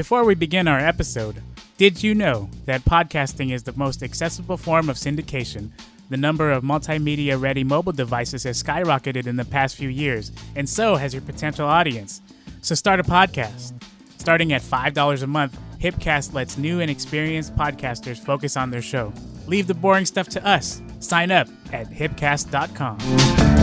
Before we begin our episode, did you know that podcasting is the most accessible form of syndication? The number of multimedia ready mobile devices has skyrocketed in the past few years, and so has your potential audience. So start a podcast. Starting at $5 a month, Hipcast lets new and experienced podcasters focus on their show. Leave the boring stuff to us. Sign up at hipcast.com.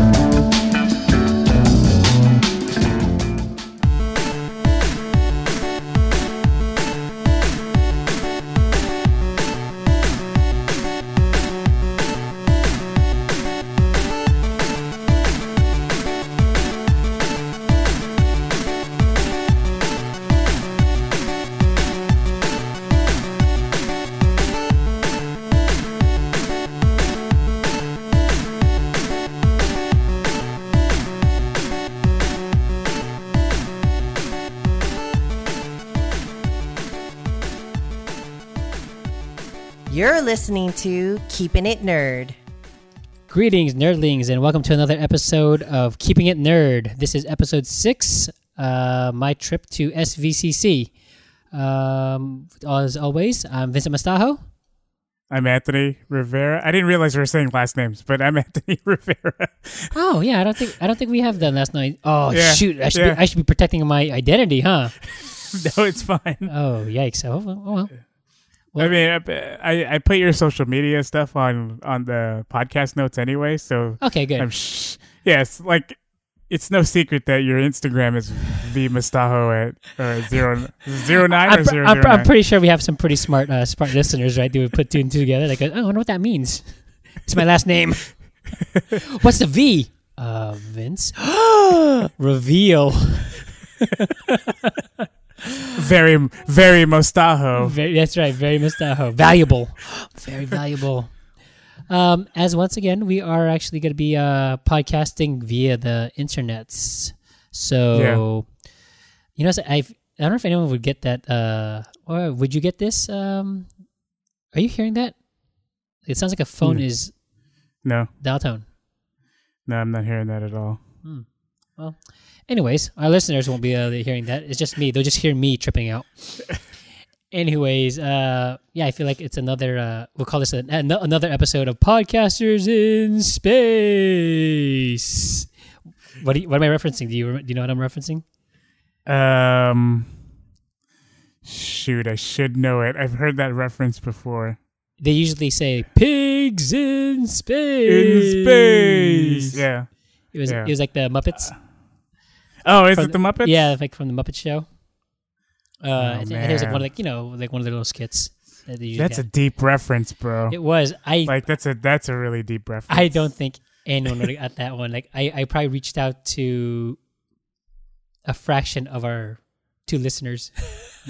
listening to Keeping It Nerd. Greetings, nerdlings, and welcome to another episode of Keeping It Nerd. This is episode six, uh, my trip to SVCC. Um, as always, I'm Vincent Mastajo. I'm Anthony Rivera. I didn't realize we were saying last names, but I'm Anthony Rivera. Oh yeah, I don't think I don't think we have done last night. Oh Yeah, shoot, I should yeah. be, I should be protecting my identity, huh? no, it's fine. Oh yikes! Oh, oh, well. I mean, I, I put your social media stuff on on the podcast notes anyway, so okay, good. I'm sh- yes, like it's no secret that your Instagram is v Mustajo at or zero zero nine I'm, or zero I'm, zero I'm pretty sure we have some pretty smart uh, smart listeners, right? They would put two and two together. Like, oh, I wonder what that means. It's my last name. What's the V? Uh, Vince. Reveal. Very very Mustajo. Very, that's right. Very mustacho. Valuable. Very valuable. Um, as once again, we are actually going to be uh, podcasting via the internets. So, you know, so I've, I don't know if anyone would get that. Uh, or would you get this? Um, are you hearing that? It sounds like a phone Hmm. is No, dial tone. no, I'm not hearing that at all. Hmm. Well, anyways, our listeners won't be uh, hearing that. It's just me. They'll just hear me tripping out. anyways, uh, yeah, I feel like it's another. Uh, we'll call this a, an- another episode of Podcasters in Space. What you, what am I referencing? Do you do you know what I'm referencing? Um, shoot, I should know it. I've heard that reference before. They usually say pigs in space." In space. yeah. It was Yeah. it was like the Muppets. Oh, is it the Muppets? Yeah, like from the Muppet Show. Uh, Oh, it was like one of like you know like one of the little skits. That That's a deep reference, bro. It was. I Like that's a that's a really deep reference. I don't think anyone would have got that one. Like I, I probably reached out to a fraction of our two listeners.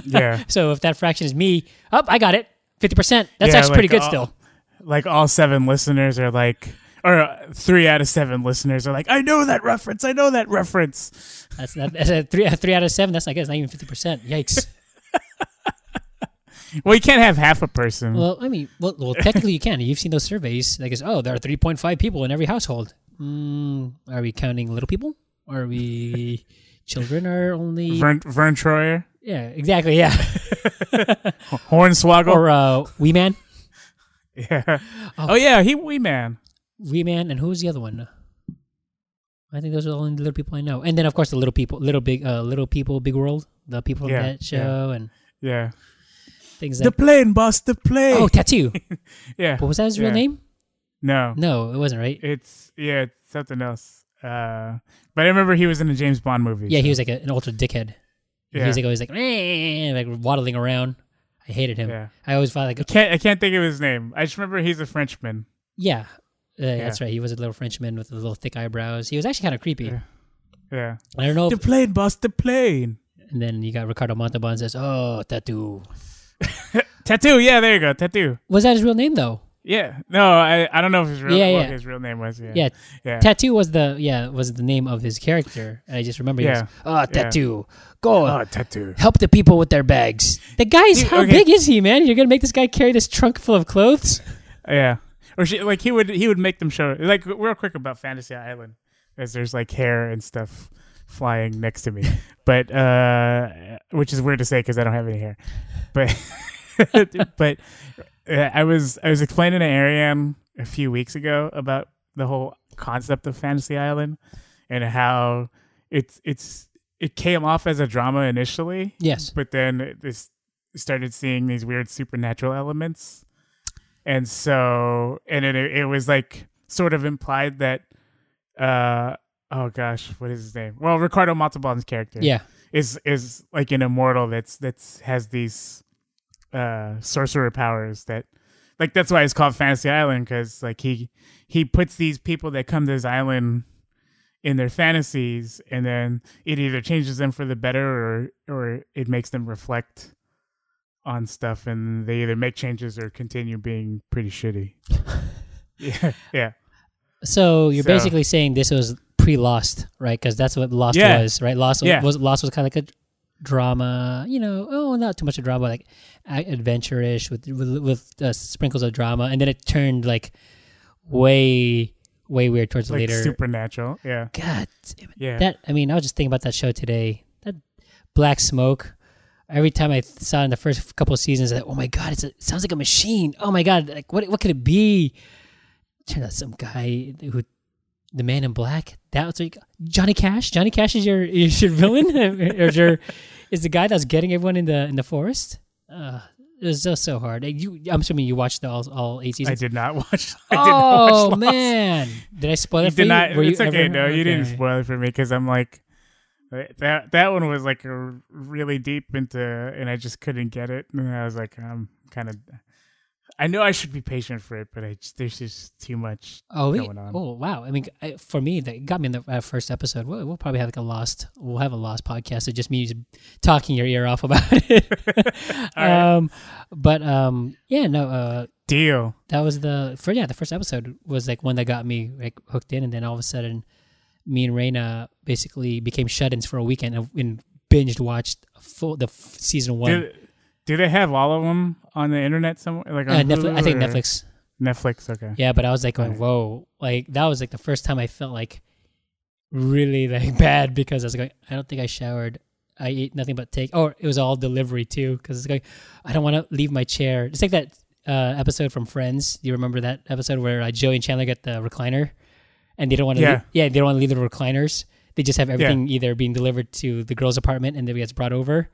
Yeah, So if that fraction is me, up, I got it. Fifty percent. That's Yeah, actually pretty good all- still. like all seven listeners are like, or uh, three out of seven listeners are like, I know that reference. I know that reference. That's not that's a three three out of seven. That's I guess not even fifty percent. Yikes. Well, you can't have half a person. well, I mean, well, well, technically you can. You've seen those surveys. Like, it's, oh, there are three point five people in every household. Mm, are we counting little people? Are we children? Are only Verne, Verne Troyer, yeah, exactly, yeah. Hornswoggle. or uh, Wee Man. yeah. Oh. yeah, he wee man. Wee Man, and who was the other one? I think those are the only little people I know. And then, of course, the little people, little big, uh, little people, big world, the people from Yeah, that show, and Yeah. things The like. plane, boss. The plane. Oh, tattoo. yeah. but was that his real name? No, No, it wasn't right. it's yeah, it's something else. Uh, but I remember he was in a James Bond movie. Yeah, he was like a, an ultra dickhead. Yeah. He was like always like, like waddling around. I hated him. Yeah. I always thought like, I can't I can't think of his name. I just remember he's a Frenchman. yeah, uh, that's right. He was a little Frenchman with the little thick eyebrows. He was actually kind of creepy. Yeah. Yeah. I don't know. The If, plane, boss. The plane. and then you got Ricardo Montalban says, "Oh, tattoo." Tattoo. Yeah, there you go. Tattoo. Was that his real name though? Yeah. No, I I don't know if his real Yeah, what yeah. his real name was. Yeah. Yeah, Yeah. Tattoo was the yeah was the name of his character. And I just remember Yeah. was oh tattoo. Go oh, tattoo. help the people with their bags. The guy's Dude, how okay. big is he, man? You're gonna make this guy carry this trunk full of clothes? Yeah. Or she, like he would he would make them show like real quick about Fantasy Island, as there's like hair and stuff flying next to me, but uh, which is weird to say because I don't have any hair. But but uh, I was I was explaining to Ariane a few weeks ago about the whole concept of Fantasy Island and how it's it's it came off as a drama initially, Yes. but then this started seeing these weird supernatural elements, and so and it it was like sort of implied that uh oh gosh what is his name well Ricardo Montalban's character Yeah. is is like an immortal that's that's has these uh sorcerer powers that like that's why it's called fantasy island because like he he puts these people that come to his island in their fantasies and then it either changes them for the better or or it makes them reflect on stuff and they either make changes or continue being pretty shitty yeah yeah So you're So- basically saying this was pre-Lost, right? Because that's what Lost Yeah. was, right? Lost Yeah. was Lost was kind of like a drama, you know. Oh, not too much of drama, like adventure-ish with with, with uh, sprinkles of drama, and then it turned like way way weird towards like later. supernatural yeah God, yeah that I mean, I was just thinking about that show today. That Black Smoke. Every time I saw it in the first couple of seasons, I, oh my god, it's a, it sounds like a machine. Oh my god, like what what could it be? Turned out some guy who, the Man in Black. That was like Johnny Cash. Johnny Cash is your is your villain, or is your is the guy that's getting everyone in the in the forest? Uh, it was just so hard. You, I'm assuming you watched all all eight I seasons. did not watch I did not watch oh man, did I spoil you it for did you? not Were you it's okay ever- no you didn't spoil it for me because i'm like that that one was like a really deep into and i just couldn't get it and i was like i'm kind of i know i should be patient for it but i just there's just too much Oh, we, going on. oh wow! I mean, I, for me, that got me in the uh, first episode. We'll, we'll probably have like a lost. We'll have a lost podcast of just me talking your ear off about it. right. um, but um, yeah, no. Uh, deal that was the for yeah. The first episode was like one that got me like hooked in, and then all of a sudden, me and Raina basically became shut-ins for a weekend and, binged watched full the season one. do, do they have all of them on the internet somewhere like on uh, Netflix, I think Netflix. netflix okay Yeah, but I was like going, Right. whoa. Like that was like the first time I felt like really like bad because I was going, I don't think I showered. I ate nothing but take. Oh, it was all delivery too because it's going, I don't want to leave my chair. It's like that uh, episode from Friends. Do you remember that episode where uh, Joey and Chandler get the recliner and they don't want to, Yeah. yeah, they don't want to leave the recliners. They just have everything either being delivered to the girl's apartment and then it gets brought over,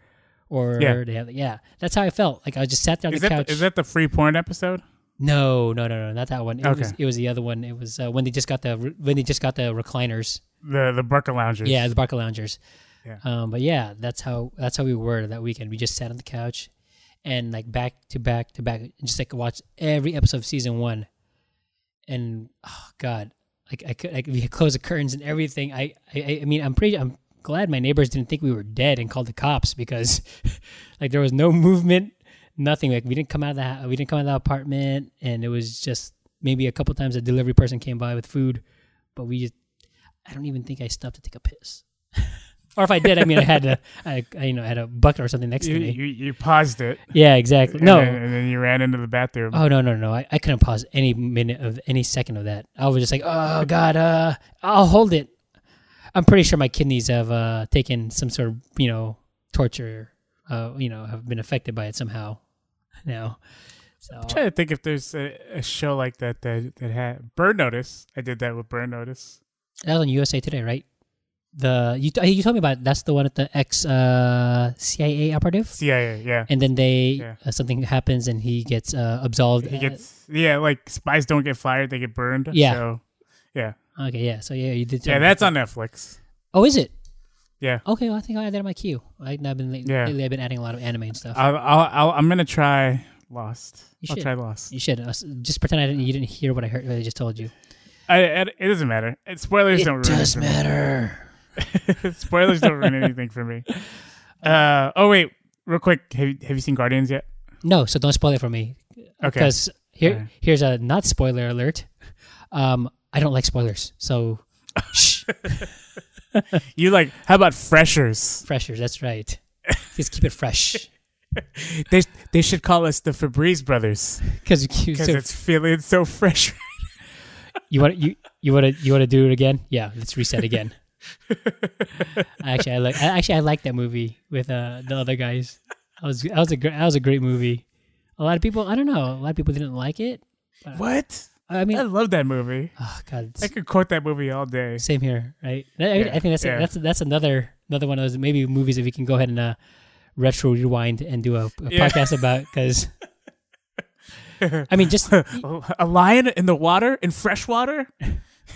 or Yeah. they have, yeah. That's how I felt. Like I just sat there on is the that, couch. the, is that the free porn episode No, no, no, no, not that one. It Okay. was it was the other one. It was uh, when they just got the when they just got the recliners. the the Barcaloungers Yeah, the Barcaloungers. Yeah. Um, but yeah, that's how that's how we were that weekend. We just sat on the couch and like back to back to back, just like watched every episode of season one. And oh god, like I could like we had closed the curtains and everything. I I, I mean I'm pretty I'm glad my neighbors didn't think we were dead and called the cops because like there was no movement, nothing. Like we didn't come out of the hou- we didn't come out of the apartment, and it was just maybe a couple times a delivery person came by with food, but we just I don't even think I stopped to take a piss. or if I did, I mean I had a I, I you know had a bucket or something next you, to me. you, you paused it yeah, exactly. and No. then, and then you ran into the bathroom Oh no no no! I, I couldn't pause any minute of any second of that. I was just like, oh god, uh, I'll hold it. I'm pretty sure my kidneys have uh, taken some sort of you know torture. Uh, you know, have been affected by it somehow. Now, so I'm trying to think if there's a, a show like that that that had Burn Notice. I did that with Burn Notice. that was on USA Today, right? The you t- you told me about that's the one at the ex uh, CIA operative, CIA, yeah. and then they Yeah. uh, something happens and he gets uh, absolved. He gets yeah, like spies don't get fired; they get burned. Yeah. So, yeah, Uh, okay, yeah. So yeah, you did. yeah. That's about on Netflix. Oh, is it? Yeah, Okay, well, I think I had that in my queue. I, I've been lately, Yeah. lately I've been adding a lot of anime and stuff. I'll, I'll, I'll I'm gonna try Lost. You I'll should. try Lost. you should uh, just pretend I didn't. You didn't hear what I heard. What I just told you. I, it, it doesn't matter. It, spoilers it don't ruin does it matter. spoilers don't ruin anything for me. Uh oh wait, real quick. Have you, have you seen Guardians yet? No, so don't spoil it for me. Okay. Because here, Alright. here's a not spoiler alert. Um, I don't like spoilers, so shh, You like? How about freshers? freshers. That's right. Just keep it fresh. They they should call us the Febreze brothers Because because so it's feeling so fresh. you want you you want to you want to do it again? Yeah, let's reset again. actually, I like. Actually, I like that movie with uh, the other guys. That was that was a great that was a great movie. A lot of people, I don't know, a lot of people didn't like it. What? I mean, I love that movie. oh god, I could quote that movie all day. same here, right? I, I- Yeah, I think that's yeah. that's that's another another one of those maybe movies that we can go ahead and uh, retro rewind and do a, a Yeah. podcast about because. I mean, just A lion in the water in fresh water?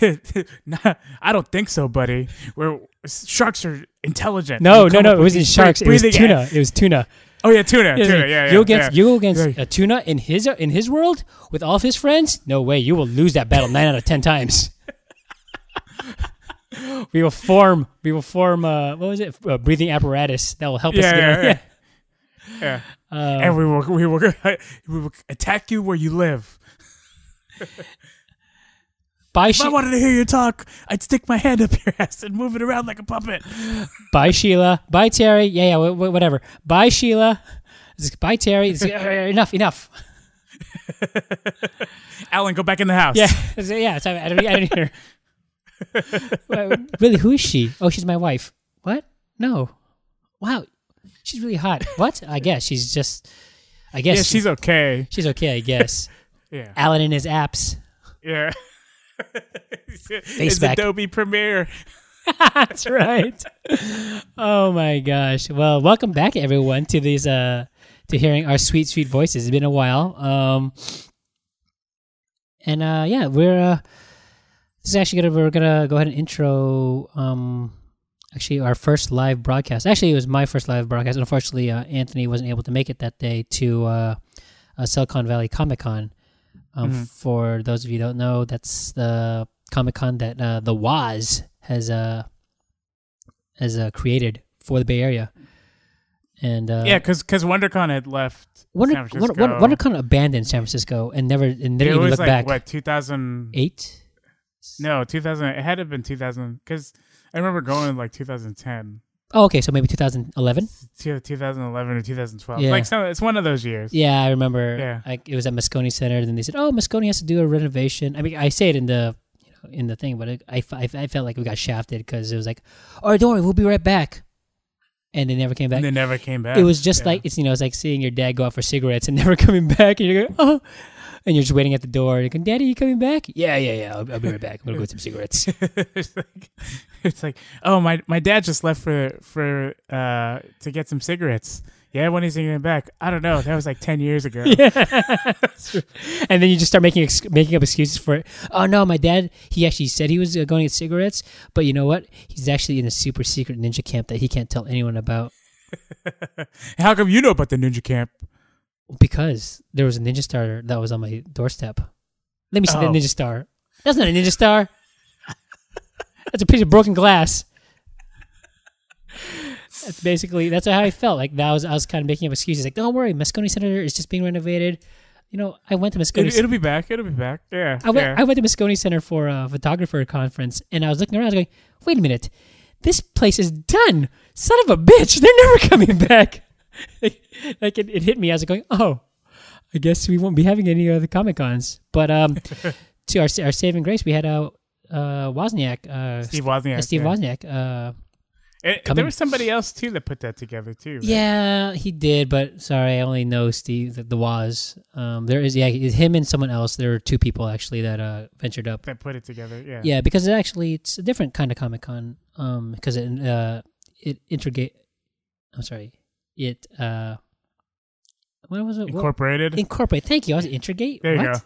I don't think so, buddy. Where sharks are intelligent. no, no, no. It wasn't sharks. It was tuna. It was tuna. Oh yeah, tuna, Yeah, tuna. Yeah, yeah. you against yeah. you against Yeah. a tuna in his in his world with all of his friends. No way, you will lose that battle nine out of ten times. we will form. We will form. Uh, what was it? A breathing apparatus that will help us. Yeah, yeah, yeah. Um, and we will we will we will attack you where you live. If I wanted to hear you talk, I'd stick my hand up your ass and move it around like a puppet. bye, Sheila. Bye, Terry. Yeah, yeah. wh- wh- whatever. Bye, Sheila. Bye, Terry. Like, "Uh, enough, enough. Alan, go back in the house. Yeah, yeah. It's, I don't. I don't hear. Really, who is she? Oh, she's my wife. What? No. Wow, she's really hot. What? I guess she's just. I guess yeah, she's okay. she's okay. I guess. Yeah, Alan and his apps. yeah. It's back. Adobe Premiere. That's right. oh my gosh. Well, welcome back everyone to these uh to hearing our sweet sweet voices. It's been a while. Um and uh yeah, we're uh this is actually gonna we're gonna go ahead and intro um actually our first live broadcast. Actually it was my first live broadcast. Unfortunately uh Anthony wasn't able to make it that day to uh, uh Silicon Valley Comic Con. Um Mhm. for those of you who don't know, that's the Comic Con that uh the Woz has uh has uh, created for the Bay Area. And uh, yeah, because because WonderCon had left Wonder, San Francisco. Wonder, WonderCon abandoned San Francisco and never and didn't it even was look like back. what 2000? Eight? No, 2000. It had to have been 2000 because I remember going in like 2010, Oh, okay, so maybe 2011. to 2011 or 2012. Yeah. Like it's one of those years. Yeah, I remember. Yeah. Like it was at Moscone Center, and then they said, "Oh, Moscone has to do a renovation." I mean, I say it in the you know in the thing, but it, I, I I felt like we got shafted because it was like, "All right, don't worry, we'll be right back," and they never came back. And they never came back. it was just Yeah. like it's you know it's like seeing your dad go out for cigarettes and never coming back, and you're going, "Oh," and you're just waiting at the door. You're going, "Daddy, you coming back?" Yeah, yeah, yeah. I'll, I'll be right back. I'm gonna go get some cigarettes. it's like it's like oh my my dad just left for for uh to get some cigarettes. Yeah, when he's getting back, I don't know. That was like 10 years ago. yeah, and then you just start making ex- making up excuses for it. Oh no, my dad. He actually said he was uh, going to get cigarettes, but you know what? He's actually in a super secret ninja camp that he can't tell anyone about How come you know about the ninja camp? Because there was a ninja star that was on my doorstep. Let me see Oh. that ninja star. That's not a ninja star. That's a piece of broken glass. That's basically that's how I felt. Like that was I was kind of making up excuses. Like, don't worry, Moscone Center is just being renovated. You know, I went to Moscone. It, it'll be back. It'll be back. Yeah. I went, yeah. I went to Moscone Center for a photographer conference, and I was looking around. I was going, "Wait a minute, this place is done. Son of a bitch, they're never coming back." like, like it, it hit me. I was going, "Oh, I guess we won't be having any other comic cons." But um, to our our saving grace, we had a uh, Wozniak, uh, Steve Wozniak. uh, Steve yeah. Wozniak. Uh, It- coming- there was somebody else too that put that together too. right? yeah, he did, but sorry, I only know Steve the, the Woz. Um, there is yeah, it's him and someone else. There are two people actually that uh ventured up That put it together. Yeah. Yeah, because it actually it's a different kind of Comic Con. Um, because it uh it integrate. I'm sorry, it uh. What was it? What- Incorporated. Incorporate. Thank you. I was integrate. there you what? go.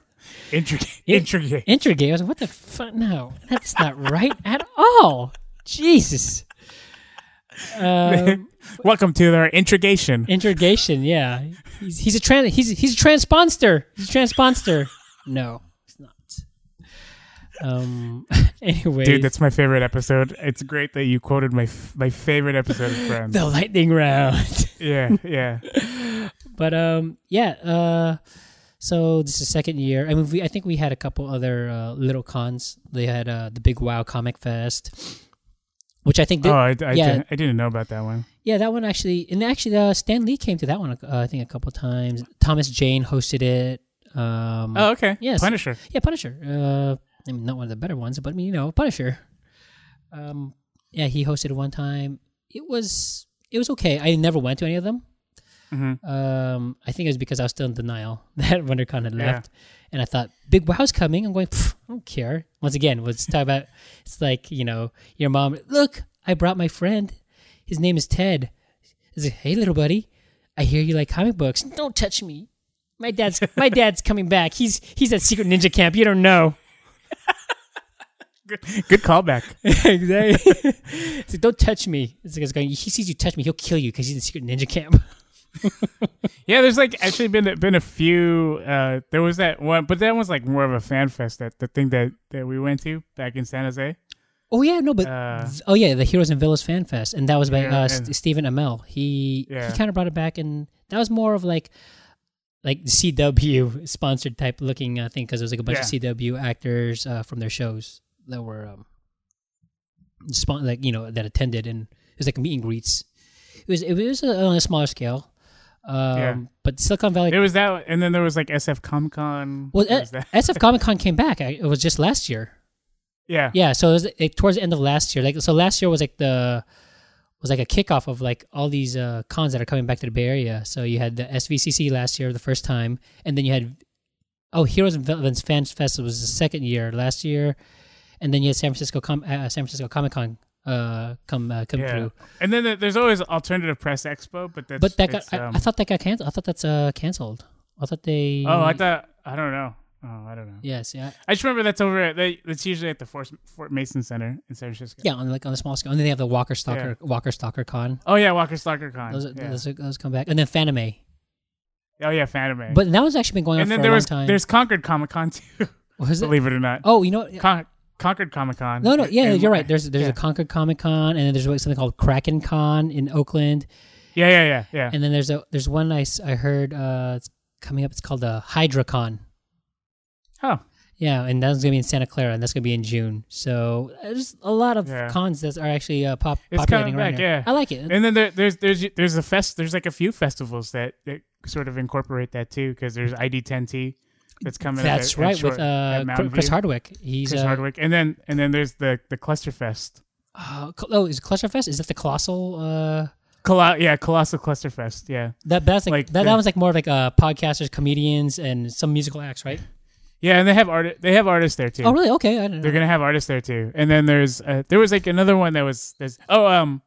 Intricate. In- Intricate. Integrate. I was like, what the fuck? No, that's not right at all. Jesus. Um, Welcome to our intrigation. integration. Yeah, he's he's a trans he's he's a transponster. He's a transponster. No, he's not. Um. Anyway, Dude, that's my favorite episode. It's great that you quoted my f- my favorite episode of Friends. the lightning round. yeah, yeah. but um yeah uh so this is second year i mean we, i think we had a couple other uh, little cons they had uh the big wow comic fest which i think did, oh, I, I, yeah. didn't, I didn't know about that one. yeah that one actually and actually uh, stan lee came to that one uh, i think a couple times thomas jane hosted it um Oh, okay. yes. Punisher. yeah punisher uh i mean not one of the better ones but I mean, you know punisher um yeah, he hosted it one time. It was it was okay. I never went to any of them. Mhm. Um, I think it was because I was still in denial that WonderCon had Yeah. left, and I thought Big Wow's coming. I'm going. I don't care. Once again, let's talk about. It's like you know your mom. Look, I brought my friend. His name is Ted. He's like, hey, little buddy, I hear you like comic books. Don't touch me. My dad's my dad's coming back. He's he's at secret ninja camp. You don't know. Good, good callback. exactly. it's like, don't touch me. It's like it's going. He sees you touch me, he'll kill you because he's in secret ninja camp. Yeah, there's like actually been been a few. Uh, there was that one, but that was like more of a fan fest. That the thing that that we went to back in San Jose. Oh yeah, no, but Uh, oh yeah, the Heroes and Villains Fan Fest, and that was by Yeah, uh, and- Stephen Amell. He Yeah. he kind of brought it back, and that was more of like like CW sponsored type looking uh, thing because there was like a bunch of CW actors uh, from their shows that were um spon- like you know that attended, and it was like meet and greets. It was it was uh, on a smaller scale, um, Yeah. but Silicon Valley. It was that, and then there was like SF Comic Con. well? SF Comic Con came back. It was just last year. yeah, Yeah, so it was it, towards the end of last year. Like so, last year was like the was like a kickoff of like all these uh, cons that are coming back to the Bay Area. So you had the SVCC last year, the first time, and then you had oh Heroes and Villains Fans Fest was the second year last year, and then you had San Francisco Com- uh, San Francisco Comic Con uh, come uh, come yeah. through. And then there's always Alternative Press Expo, but that's But that got it's, I, um, I thought that got canceled. I thought that's uh canceled. I thought they. oh, I thought I don't know. Oh, I don't know. Yes, yeah, I just remember that's over at they, that's usually at the Fort, Fort Mason Center in San Francisco. yeah, on like on a small scale, and then they have the Walker Stalker Walker Stalker Con. Oh yeah, Walker Stalker Con. Those, yeah. those, those come back, and then Fanime. oh yeah, Fanime. But that was actually been going on and for then a there long time. there's Concord Comic Con too. was it? believe it or not. Oh, you know, what? Con- Concord Comic Con. no, no, yeah, And- you're right. There's there's yeah. a Concord Comic Con, and then there's something called Kraken Con in Oakland, yeah, yeah, yeah, yeah. and then there's a there's one I, I heard uh, it's coming up. It's called the Hydra Con. oh, Yeah, and that's gonna be in Santa Clara, and that's gonna be in June. So there's a lot of Yeah. cons that are actually uh, pop It's populating coming around back, here. yeah. I like it. and then there, there's there's there's a fest. There's like a few festivals that, that sort of incorporate that too, because there's ID10T that's coming. That's at- at right Short- with uh, Chris View. Hardwick. He's Chris uh, Hardwick, and then and then there's the the Cluster Fest. uh, oh, is it Clusterfest? Is that the colossal? Uh, Colo- yeah, Colossal Cluster Fest. Yeah, that that's like, Like that, the- that was like more of like uh, podcasters, comedians, and some musical acts, right? yeah, and they have art. They have artists there too. Oh, really? Okay, I don't know. They're gonna have artists there too. And then there's uh, there was like another one that was there's oh um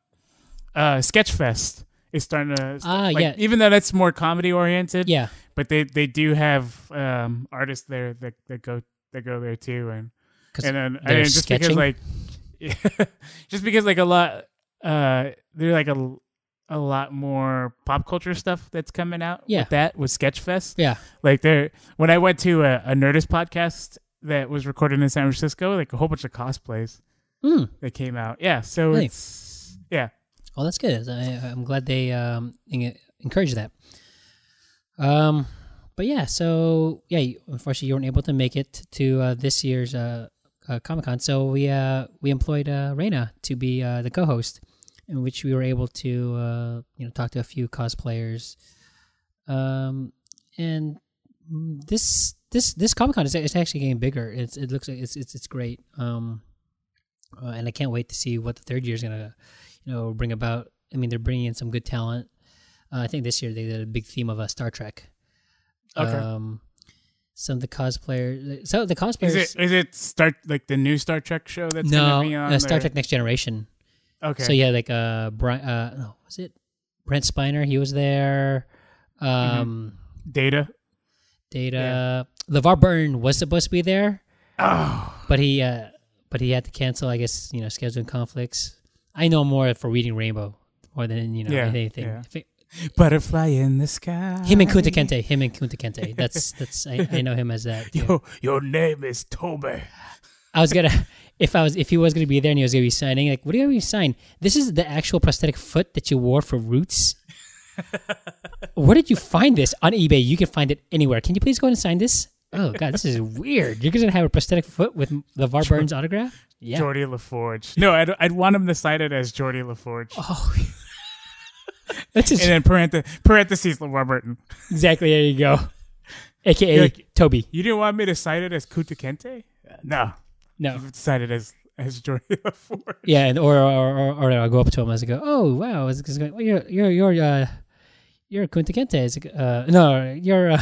uh Sketchfest is starting to Ah, like, yeah. even though that's more comedy oriented Yeah, but they they do have um artists there that, that go that go there too and and then just sketching? because like just because like a lot uh they're like a a lot more pop culture stuff that's coming out Yeah. with that with Sketchfest yeah. like there, when I went to a, a Nerdist podcast that was recorded in San Francisco, like a whole bunch of cosplays Hmm. that came out. Yeah, so Really? it's yeah, Well, that's good. I, I'm glad they um, en- encourage that. Um, but yeah, so yeah, unfortunately, you weren't able to make it to uh, this year's uh, uh, Comic Con. So we uh, we employed uh, Reina to be uh, the co-host, in which we were able to uh, you know talk to a few cosplayers. Um, and this this this Comic Con is it's actually getting bigger. It's it looks like it's it's it's great. Um, uh, and I can't wait to see what the third year is gonna you know bring about. I mean, they're bringing in some good talent. Uh, I think this year they did a big theme of uh, Star Trek. Okay. Um, some of the cosplayers. So the cosplayers. is it is it start like the new Star Trek show that's no, gonna be on uh, Star or- Trek Next Generation. Okay, So yeah, like uh, Brian. Uh, no, was it Brent Spiner? He was there. Mm-hmm. Um, Data. Data. LeVar Burton was supposed to be there, Oh, but he uh, but he had to cancel. I guess you know scheduling conflicts. I know more for reading Rainbow more than you know Yeah, anything. yeah. It- butterfly in the sky. him and Kunta Kinte. Him and Kunta Kinte. That's that's I, I know him as that. yeah. Yo, your name is Toby. I was gonna if I was if he was gonna be there and he was gonna be signing like what are you have sign? This is the actual prosthetic foot that you wore for Roots. Where did you find this on eBay? You can find it anywhere. Can you please go and sign this? Oh god, this is weird. You're gonna have a prosthetic foot with LeVar Burns autograph? Yeah. Geordi LaForge. No, I'd, I'd want him to sign it as Geordi LaForge. Oh, that's And then parentheses, parentheses LeVar Burton. exactly. There you go. AKA like- Toby. You didn't want me to cite it as Kuta Kente? Uh, no. No. You've decided as as Geordi LaForge. Yeah, and or or, or, or I'll go up to him as I go, oh wow, it's, it's, well, you're you're you're uh, you're Kunta Kinte. It's uh, no, you're uh,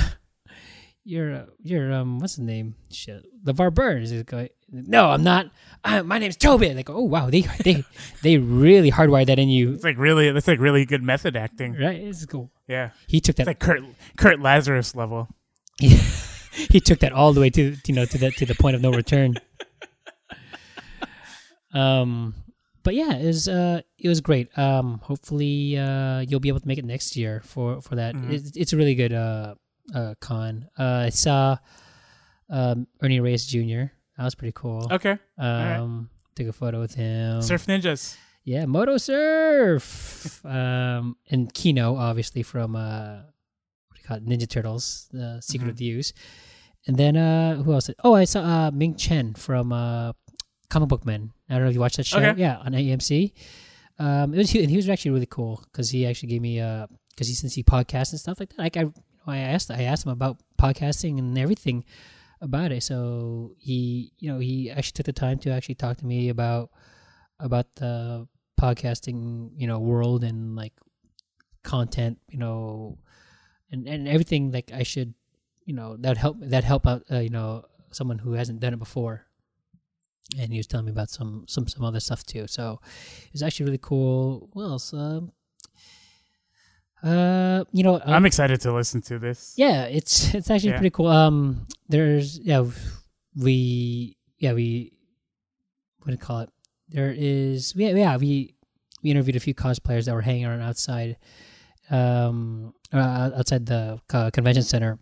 you're uh, you're um, what's the name? Shit, LeVar Burns. It's like, no, I'm not. Uh, my name's Toby. Like, oh wow, they they they really hardwired that in you, It's like really, that's like really good method acting. right? It's cool. Yeah, He took it's that. like Kurt Kurt Lazarus level. he took that all the way to you know to the to the point of no return. um, but yeah, it was uh it was great. Um, hopefully uh you'll be able to make it next year for for that. Mhm. It's it's a really good uh uh con. Uh, I saw um Ernie Reyes Jr. That was pretty cool. Okay, right. Um, took a photo with him. Surf Ninjas. Yeah, Moto Surf. um, and Keno, obviously from uh, what do you call it, Ninja Turtles, the Secret of the Ooze. And then uh, who else? Oh, I saw uh, Ming Chen from uh, Comic Book Men. I don't know if you watched that show. Okay. Yeah, on AMC. Um, it was and he was actually really cool because he actually gave me uh because he since he podcasts and stuff like that. Like I, I asked I asked him about podcasting and everything about it. So he, you know, he actually took the time to actually talk to me about about the podcasting, you know, world and like content, you know, and and everything like I should, you know, that help that help out, uh, you know, someone who hasn't done it before. And he was telling me about some some some other stuff too. So it was actually really cool. What else? Um, uh, you know, um, I'm excited to listen to this. yeah, it's it's actually Yeah. pretty cool. Um, there's yeah, we yeah we what do you call it? There is yeah yeah we we interviewed a few cosplayers that were hanging around outside, um, uh, outside the convention center,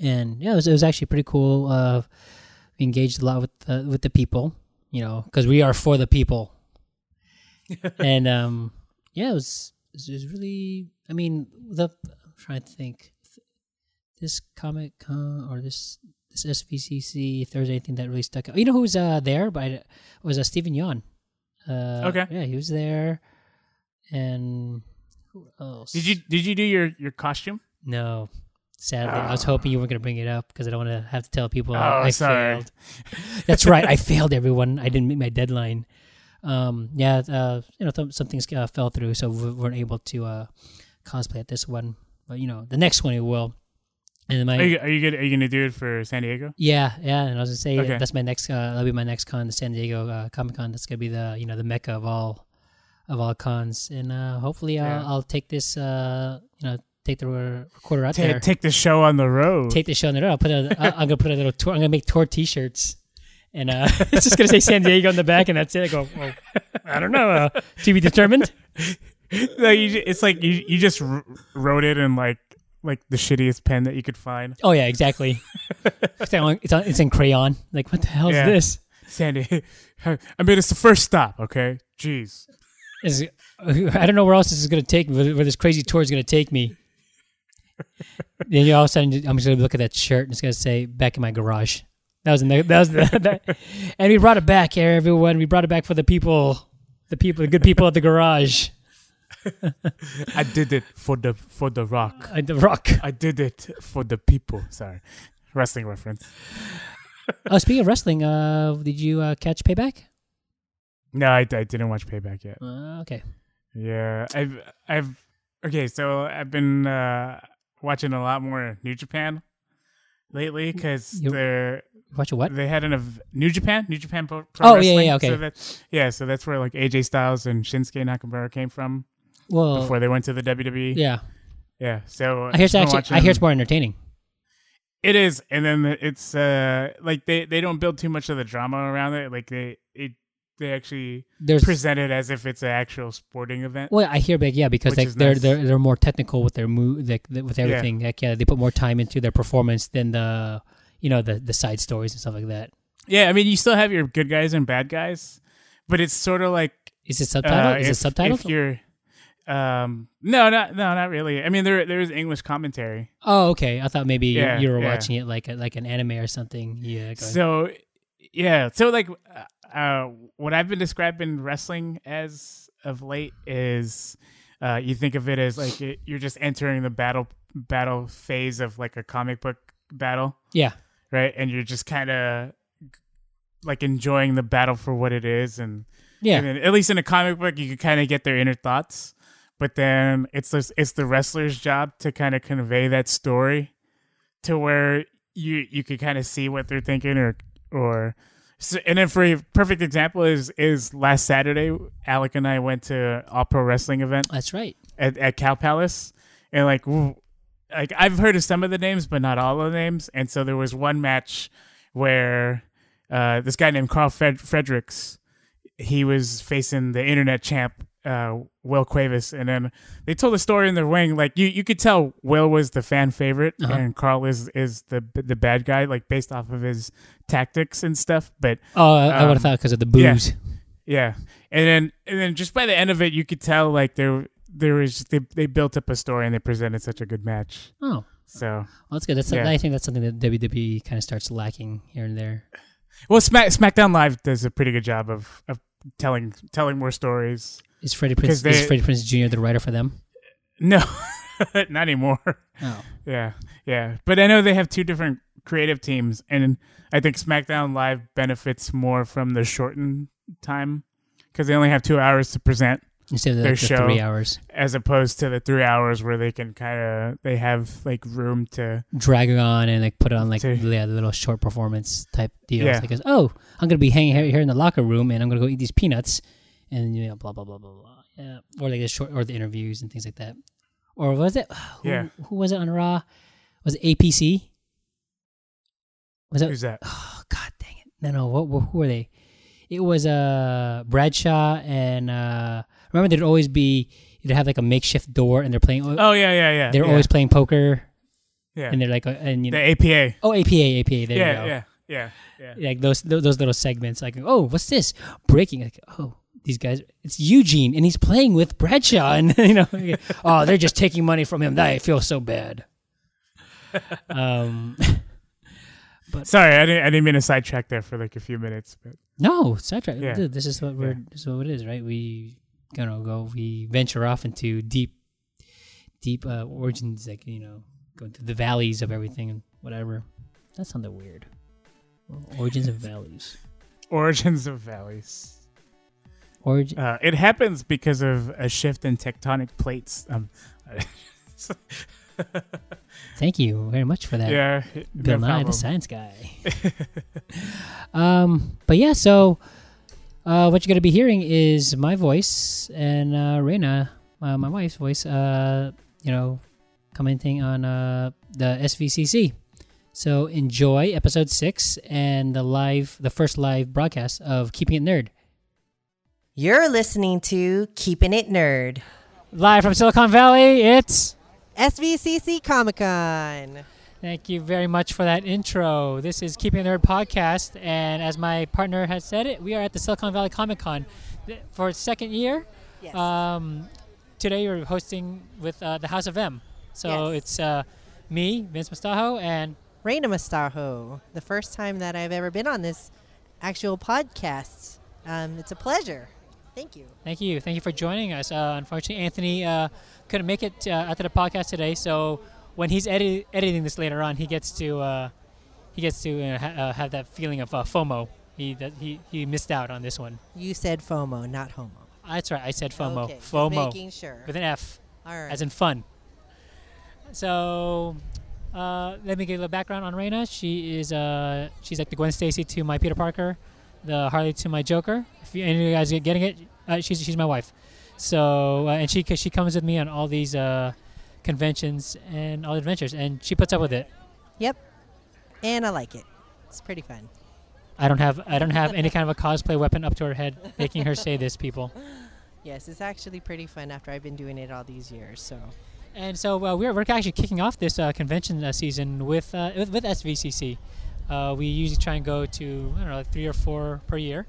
and yeah, it was, it was actually pretty cool. Uh, we engaged a lot with the, with the people, you know, because we are for the people, and um, yeah, it was it was really. I mean, the I'm trying to think this comic con or this this SVCC, if there was anything that really stuck out. You know who was uh, there? But it was uh, Steven Yeun. Uh, Okay. Yeah, he was there. And who else? Did you did you do your your costume? No. Sadly, I was hoping you weren't going to bring it up because I don't want to have to tell people Oh, I sorry. failed. That's right. I failed everyone. I didn't meet my deadline. Um, yeah, uh, you know, th- some things uh, fell through, so we weren't able to uh, cosplay at this one. But you know, the next one we will. And my Are you are you good? Are you gonna do it for San Diego? yeah, yeah, and I was gonna say Okay. that's my next. Uh, that'll be my next con, the San Diego uh, Comic Con. That's gonna be the you know the mecca of all of all cons, and uh, hopefully I'll, Yeah. I'll take this uh, you know take the re- recorder out Ta- there, take the show on the road. take the show on the road. I'll put a, I'm gonna put a little tour. I'm gonna make tour T-shirts, and uh, it's just gonna say San Diego on the back, and that's it. I go, well, I don't know, uh, to be determined. no, you, it's like you you just wrote it in like like the shittiest pen that you could find. Oh yeah, exactly. it's, on, it's, in crayon. Like what the hell is Yeah. this? Sandy, I mean, it's the first stop. Okay, jeez. is I don't know where else this is going to take me, where, this crazy tour is going to take me. then you all of a sudden, I'm just going to look at that shirt and it's going to say "back in my garage." That was in the, that was the, that, and we brought it back here, everyone. We brought it back for the people, the people, the good people at the garage, I did it for the for the rock. at the rock. I did it for the people. Sorry, wrestling reference. oh, speaking of wrestling, uh, did you uh, catch Payback? No, I, I didn't watch Payback yet. Uh, okay, Yeah, I've I've okay. So I've been uh, watching a lot more New Japan lately because they're watch what? they had an of New Japan, New Japan Pro, Pro Oh, yeah, yeah, okay. So that, yeah, so that's where like AJ Styles and Shinsuke Nakamura came from Well, before they went to the WWE. yeah, Yeah, so I hear it's actually I hear it's more entertaining. It is, and then it's uh like they they don't build too much of the drama around it. Like they it they actually There's present it as if it's an actual sporting event. Well, I hear big, yeah, because like they're nice. they're they're more technical with their move, like with everything. Like yeah, they put more time into their performance than the you know the the side stories and stuff like that. Yeah, I mean you still have your good guys and bad guys, but it's sort of like Is it subtitle? uh, Is if, it subtitle? If you're um no not no not really. I mean there there is English commentary. oh, okay. I thought maybe Yeah, you were yeah. watching it like a, like an anime or something. Yeah. So yeah, so like uh what I've been describing wrestling as of late is uh you think of it as like it, you're just entering the battle battle phase of like a comic book battle. yeah. right? And you're just kind of like enjoying the battle for what it is, and Yeah. and at least in a comic book, you can kind of get their inner thoughts. But then it's the, it's the wrestler's job to kind of convey that story to where you you could kind of see what they're thinking or or so, and then for a perfect example is is last Saturday Alec and I went to All Pro Wrestling event That's right. at, at Cow Palace, and like, like I've heard of some of the names, but not all of the names. And so there was one match where uh, this guy named Carl Fred- Fredericks, he was facing the internet champ uh, Will Cuevas, and then they told a story in the ring. Like you, you could tell Will was the fan favorite, Uh-huh. and Carl is is the the bad guy, like based off of his tactics and stuff. But Oh, I, I would Um, have thought because of the yeah. booze. yeah, and then and then just by the end of it, you could tell like there there was they they built up a story and they presented such a good match. Oh, So well, that's good. That's Yeah. I think that's something that WWE kind of starts lacking here and there. well, Smack, SmackDown Live does a pretty good job of of telling telling more stories. Is Freddie Prinze Because is Freddie Prinze Jr. the writer for them? No, not anymore. Oh, Yeah, yeah, but I know they have two different creative teams, and I think SmackDown Live benefits more from the shortened time because they only have two hours to present, instead of the, Their the show. three hours, as opposed to the three hours where they can kind of they have like room to drag it on and like put it on like To- yeah, the little short performance type deals. Yeah. Like, oh, I'm gonna be hanging here, here in the locker room and I'm gonna go eat these peanuts, and you know, blah blah blah blah blah. Yeah, or like the short or the interviews and things like that. Or was it? Who, Yeah. Who was it on Raw? Was it APC? Was it? who's that? Oh God, dang it! No, no. What? what who were they? It was uh Bradshaw and uh remember there'd always be you'd have like a makeshift door and they're playing. Oh yeah, yeah, yeah. they're yeah. always playing poker yeah. and they're like uh, and you know the APA. oh APA APA there you Yeah, go yeah, yeah, yeah. like those those those little segments like oh what's this breaking like oh these guys it's Eugene and he's playing with Bradshaw and you know oh they're just taking money from him I feel so bad um but Sorry, I didn't. I didn't mean to sidetrack there for like a few minutes, but No, sidetrack. Yeah. Dude, This is what we're. Yeah. This is what it is, right? We gonna go. We venture off into deep, deep uh, origins, like you know, go to the valleys of everything and whatever. That sounded weird. Origins of valleys. origins of valleys. Origin. Uh, it happens because of a shift in tectonic plates. Um, Thank you very much for that, yeah, Bill no Nye, problem. the science guy. um, but yeah, so uh, what you're gonna be hearing is my voice and uh, Reina, uh, my wife's voice. Uh, you know, commenting on uh, the SVCC. So enjoy episode six and the live, the first live broadcast of Keeping It Nerd, You're listening to Keeping It Nerd. live from Silicon Valley. It's SVCC Comic Con. Thank you very much for that intro. This is Keeping It Nerd podcast, and as my partner has said it, we are at the Silicon Valley Comic Con for its second year. Yes. Um, today we're hosting with uh, the House of M. So Yes. it's uh, me, Vince Mustajo, and Raina Mustajo. The first time that I've ever been on this actual podcast. Um, it's a pleasure. Thank you. thank you, thank you for joining us. Uh, unfortunately, Anthony uh, couldn't make it uh, after the podcast today, so when he's edit- editing this later on, he gets to uh, he gets to uh, ha- uh, have that feeling of uh, FOMO. He that he he missed out on this one. You said FOMO, not homo. That's right. I said FOMO. Okay, FOMO making sure. with an F, All right. as in fun. So, uh, let me give a little background on Reina. She is uh, she's like the Gwen Stacy to my Peter Parker, the Harley to my Joker. If you, any of you guys are getting it, uh, she's she's my wife. So, uh, and she she comes with me on all these uh, conventions and all adventures, and she puts up with it. yep. And I like it. It's pretty fun. I don't have I don't have any kind of a cosplay weapon up to her head, making her say this, people. Yes, it's actually pretty fun after I've been doing it all these years. So And so uh, we're, we're actually kicking off this uh, convention uh, season with, uh, with with SVCC. Uh, we usually try and go to I don't know like three or four per year.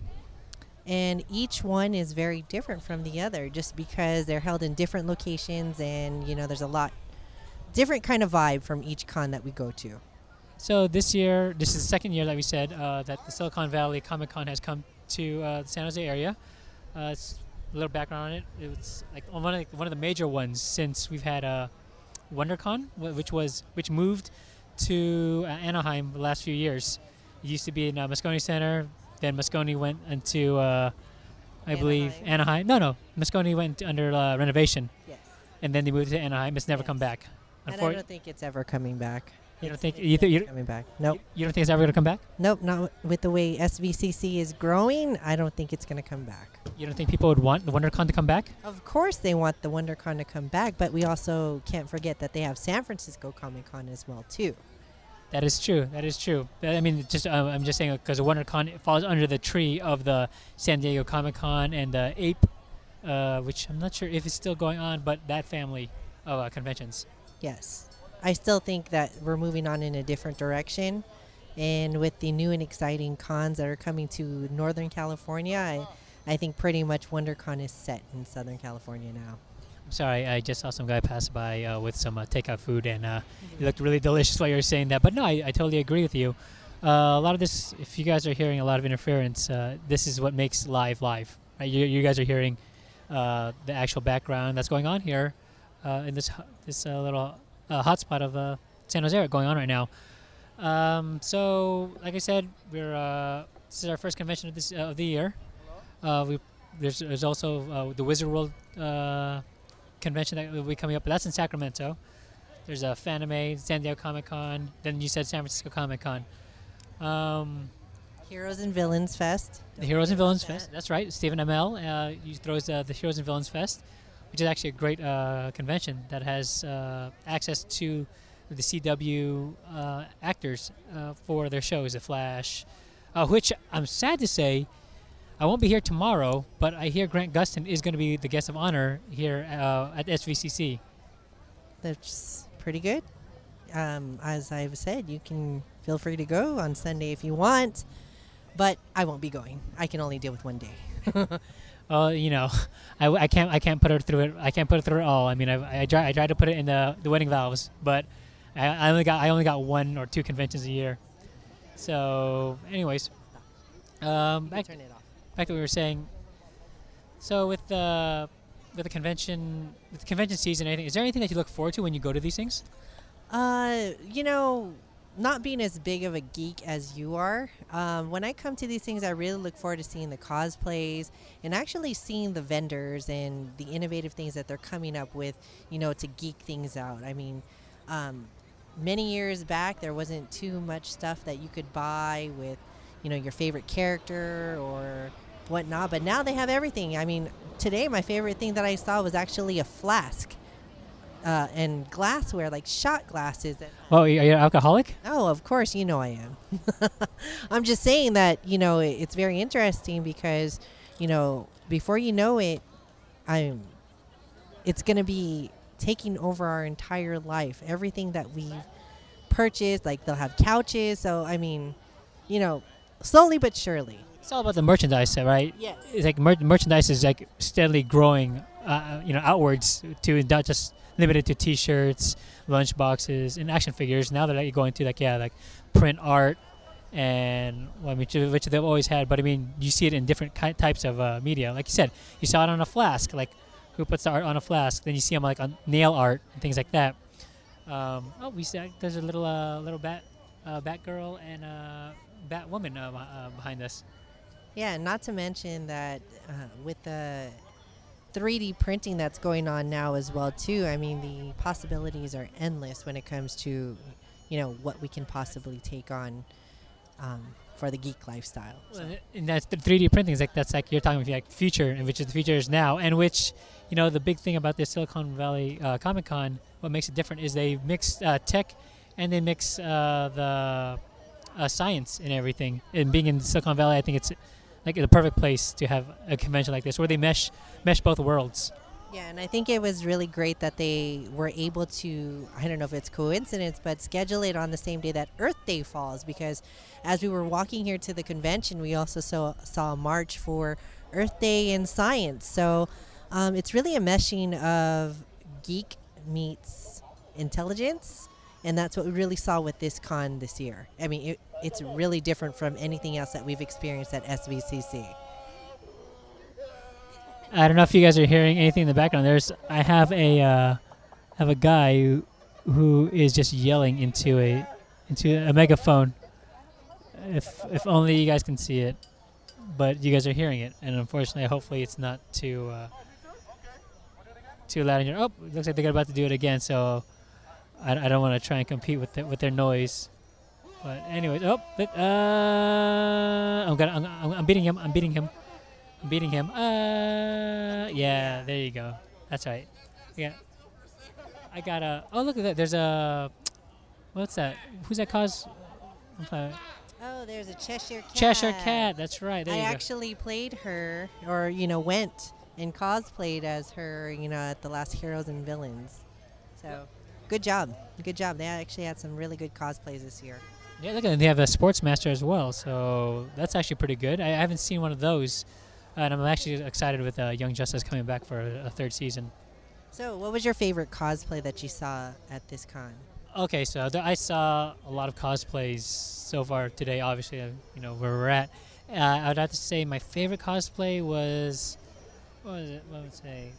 and each one is very different from the other just because they're held in different locations and you know there's a lot different kind of vibe from each con that we go to So this year, this is the second year, that we said, uh, that the Silicon Valley Comic Con has come to uh, the San Jose area. Uh, it's a little background on it. It's like one of the, one of the major ones since we've had uh, WonderCon, wh- which was which moved to uh, Anaheim the last few years. It used to be in uh, Moscone Center. Then Moscone went into, uh, I believe, Anaheim. Anaheim. No, no, Moscone went under uh, renovation, Yes. and then they moved to Anaheim. It's never Yes. come back. And I don't think it's ever coming back. You don't think- it's you never you- coming back? Nope. You don't think it's ever gonna come back? Nope. Not with the way SVCC is growing. I don't think it's going to come back. You don't think people would want the WonderCon to come back? Of course, they want the WonderCon to come back, but we also can't forget that they have San Francisco Comic Con as well too. That is true. That is true. I mean, just uh, I'm just saying because WonderCon falls under the tree of the San Diego Comic Con and the Ape, uh, which I'm not sure if it's still going on, but that family of uh, conventions. Yes. I still think that we're moving on in a different direction. And with the new and exciting cons that are coming to Northern California, I, I think pretty much WonderCon is set in Southern California now. I'm sorry, I just saw some guy pass by uh, with some uh, takeout food, and uh, it looked really delicious while you were saying that. But no, I, I totally agree with you. Uh, a lot of this, if you guys are hearing a lot of interference, uh, this is what makes live live. Right? You, you guys are hearing uh, the actual background that's going on here uh, in this this uh, little uh, hotspot of uh, San Jose going on right now. Um, so, like I said, we're uh, this is our first convention of this uh, of the year. Uh, we there's, there's also uh, the Wizard World uh, convention that will be coming up, but that's in Sacramento. There's a Fanime, San Diego Comic Con. Then you said San Francisco Comic Con. Um, Heroes and Villains Fest. the Heroes and Villains that. Fest. That's right. Stephen Amell uh, he throws uh, the Heroes and Villains Fest, which is actually a great uh, convention that has uh, access to the CW uh, actors uh, for their shows, The Flash, uh, which I'm sad to say. I won't be here tomorrow, but I hear Grant Gustin is going to be the guest of honor here uh, at SVCC. That's pretty good. Um, as I've said, you can feel free to go on Sunday if you want, but I won't be going. I can only deal with one day. Oh, you know, I, I can't I can't put her through it. I can't put it through it all. I mean, I I try I tried to put it in the the wedding vows, but I, I only got I only got one or two conventions a year. So, anyways, um, back turn it off. back to what we were saying. So with the with the convention with the convention season, anything is there anything that you look forward to when you go to these things? Uh, you know, not being as big of a geek as you are, um, when I come to these things, I really look forward to seeing the cosplays and actually seeing the vendors and the innovative things that they're coming up with, you know, to geek things out. I mean, um, many years back, there wasn't too much stuff that you could buy with, you know, your favorite character or whatnot, but now they have everything. I mean, today, my favorite thing that I saw was actually a flask. Uh, and glassware like shot glasses and Oh, are you an alcoholic? Oh, of course, you know I am. I'm just saying that, you know, it, it's very interesting because, you know, before you know it, I'm it's going to be taking over our entire life. Everything that we've purchased, like they'll have couches, so I mean, you know, slowly but surely. It's all about the merchandise, right? Yes. It's like mer- merchandise is like steadily growing, uh, you know, outwards to not just limited to T-shirts, lunch boxes, and action figures. Now that you're going to like yeah, like print art, and well, I mean, which, they've always had. But I mean, you see it in different ki- types of uh, media. Like you said, you saw it on a flask. Like who puts the art on a flask? Then you see them like on nail art and things like that. Um, oh, we see there's a little uh, little bat, uh, bat girl and uh, bat woman uh, uh, behind us. Yeah, not to mention that uh, with the 3D printing that's going on now as well too. I mean, the possibilities are endless when it comes to, you know, what we can possibly take on um, for the geek lifestyle. So- and that's the 3D printing is like that's like you're talking about like future, and which is the future is now, and which you know the big thing about this Silicon Valley uh, Comic Con, what makes it different is they mix uh, tech and they mix uh, the uh, science and everything. And being in Silicon Valley, I think it's like the perfect place to have a convention like this where they mesh mesh both worlds. Yeah, and I think it was really great that they were able to, I don't know if it's coincidence, but schedule it on the same day that Earth Day falls because as we were walking here to the convention, we also saw, saw a march for Earth Day and science. So um, it's really a meshing of geek meets intelligence. And that's what we really saw with this con this year. I mean, it, it's really different from anything else that we've experienced at SVCC. I don't know if you guys are hearing anything in the background. There's I have a uh, have a guy who, who is just yelling into a into a megaphone. If if only you guys can see it. but you guys are hearing it, and unfortunately, hopefully, it's not too uh, too loud in your. Oh, looks like they're about to do it again. So I, I don't want to try and compete with the, with their noise. But anyways, oh, but, uh, I'm gonna, I'm, I'm, beating him. I'm beating him. I'm beating him. Uh, yeah, there you go. That's right. Yeah, I got a. Oh, look at that. There's a. What's that? Who's that cause? Oh, there's a Cheshire Cat. Cheshire Cat. That's right. There I you go. actually played her, or you know, went and cosplayed as her, you know, at the last Heroes and Villains. So, good job, good job. They actually had some really good cosplays this year. Yeah, look at them. They have a Sportsmaster as well, so that's actually pretty good. I, I haven't seen one of those, and I'm actually excited with uh, Young Justice coming back for a, a third season. So, what was your favorite cosplay that you saw at this con? Okay, so th- I saw a lot of cosplays so far today. Obviously, uh, you know where we're at. Uh, I would have to say my favorite cosplay was what was it? What would I say?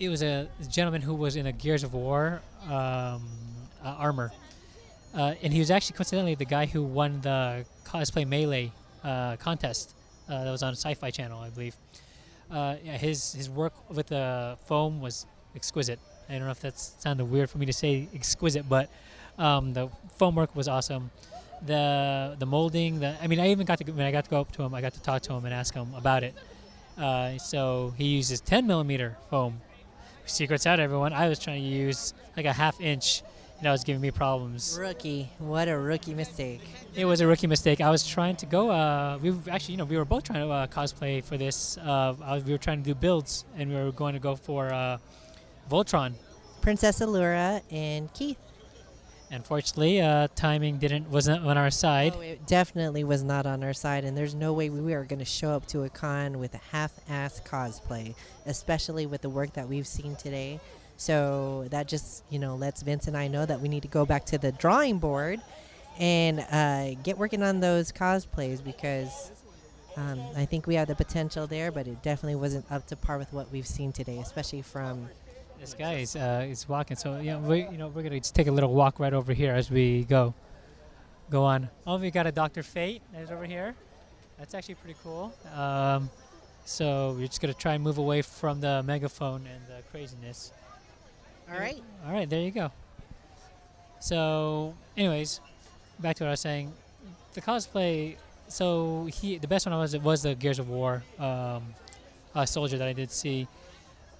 It was a gentleman who was in a Gears of War um, uh, armor, uh, and he was actually coincidentally the guy who won the cosplay melee uh, contest uh, that was on Sci-Fi Channel, I believe. Uh, his his work with the foam was exquisite. I don't know if that sounded weird for me to say exquisite, but um, the foam work was awesome. The the molding, the I mean, I even got to when I got to go up to him, I got to talk to him and ask him about it. Uh, so he uses 10 millimeter foam. Secrets out, everyone. I was trying to use like a half inch, that was giving me problems. Rookie. What a rookie mistake. It was a rookie mistake. I was trying to go. Uh, we actually, you know, we were both trying to uh, cosplay for this. Uh, I was, we were trying to do builds, and we were going to go for uh, Voltron. Princess Allura and Keith. Unfortunately, uh, timing didn't wasn't on our side. Oh, it definitely was not on our side, and there's no way we are going to show up to a con with a half-ass cosplay, especially with the work that we've seen today. So that just, you know, lets Vince and I know that we need to go back to the drawing board and uh, get working on those cosplays because um, I think we have the potential there, but it definitely wasn't up to par with what we've seen today, especially from. This guy is uh, is walking, so yeah, we you know we're gonna take a little walk right over here as we go. Go on. Oh, we got a Doctor Fate that's over here. That's actually pretty cool. Um, so we're just gonna try and move away from the megaphone and the craziness. All right. All right, there you go. So, anyways, back to what I was saying. The cosplay. So he, the best one I was was the Gears of War um, soldier that I did see.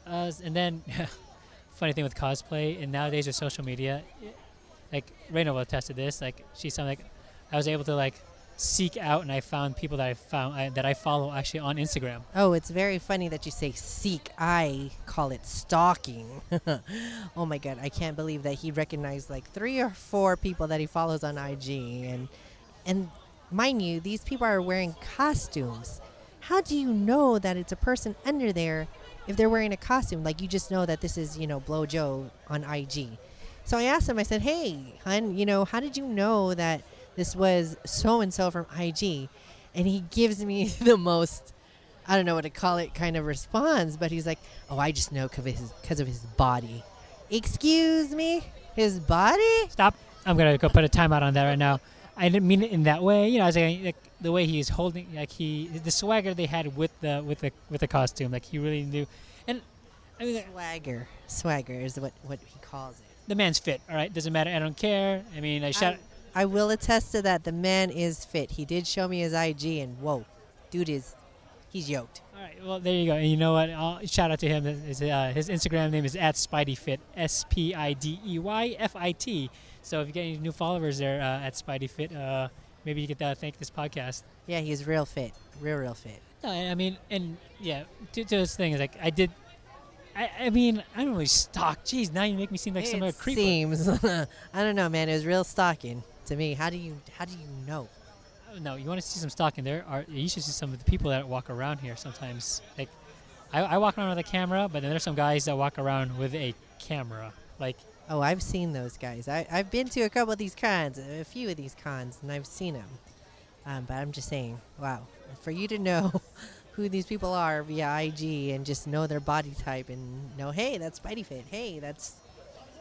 Uh, and then, funny thing with cosplay, and nowadays with social media, like Reyna will attest to this. Like she's something like I was able to like seek out, and I found people that I found I, that I follow actually on Instagram. Oh, it's very funny that you say seek. I call it stalking. oh my god, I can't believe that he recognized like three or four people that he follows on IG and and mind you, these people are wearing costumes. How do you know that it's a person under there if they're wearing a costume? Like you just know that this is, you know, Blow Joe on IG. So I asked him, I said, Hey, hun, you know, how did you know that this was so and so from IG? And he gives me the most I don't know what to call it kind of response, but he's like, "Oh, I just know because of his of his body." Excuse me, his body? Stop. I'm gonna go put a timeout on that right now. I didn't mean it in that way. You know, I was like, like the way he's holding, like he, the swagger they had with the with the with the costume, like he really knew. And I mean, Swagger, swagger is what what he calls it. the man's fit. All right, doesn't matter. I don't care. I mean, I shot. I, I will attest to that. The man is fit. He did show me his IG, and whoa, dude is he's yoked. All right, well there you go. And you know what? I'll shout out to him. His, uh, his Instagram name is at SpideyFit. S P I D E Y F I T. So if you get any new followers there uh, at SpideyFit, uh, maybe you could uh, thank this podcast. Yeah, he's real fit, real real fit. No, I mean, and yeah, to, to this thing is like I did. I, I mean, I don't really stalk. Jeez, now you make me seem like some it other creeper. seems. I don't know, man. It was real stalking to me. How do you how do you know? No, you want to see some stalking? There are. You should see some of the people that walk around here. Sometimes, like, I, I walk around with a camera, but then there's some guys that walk around with a camera. Like, Oh, I've seen those guys. I, I've been to a couple of these cons, a few of these cons, and I've seen them. Um, but I'm just saying, wow, for you to know who these people are via IG and just know their body type and know, hey, that's Spidey Fit. Hey, that's,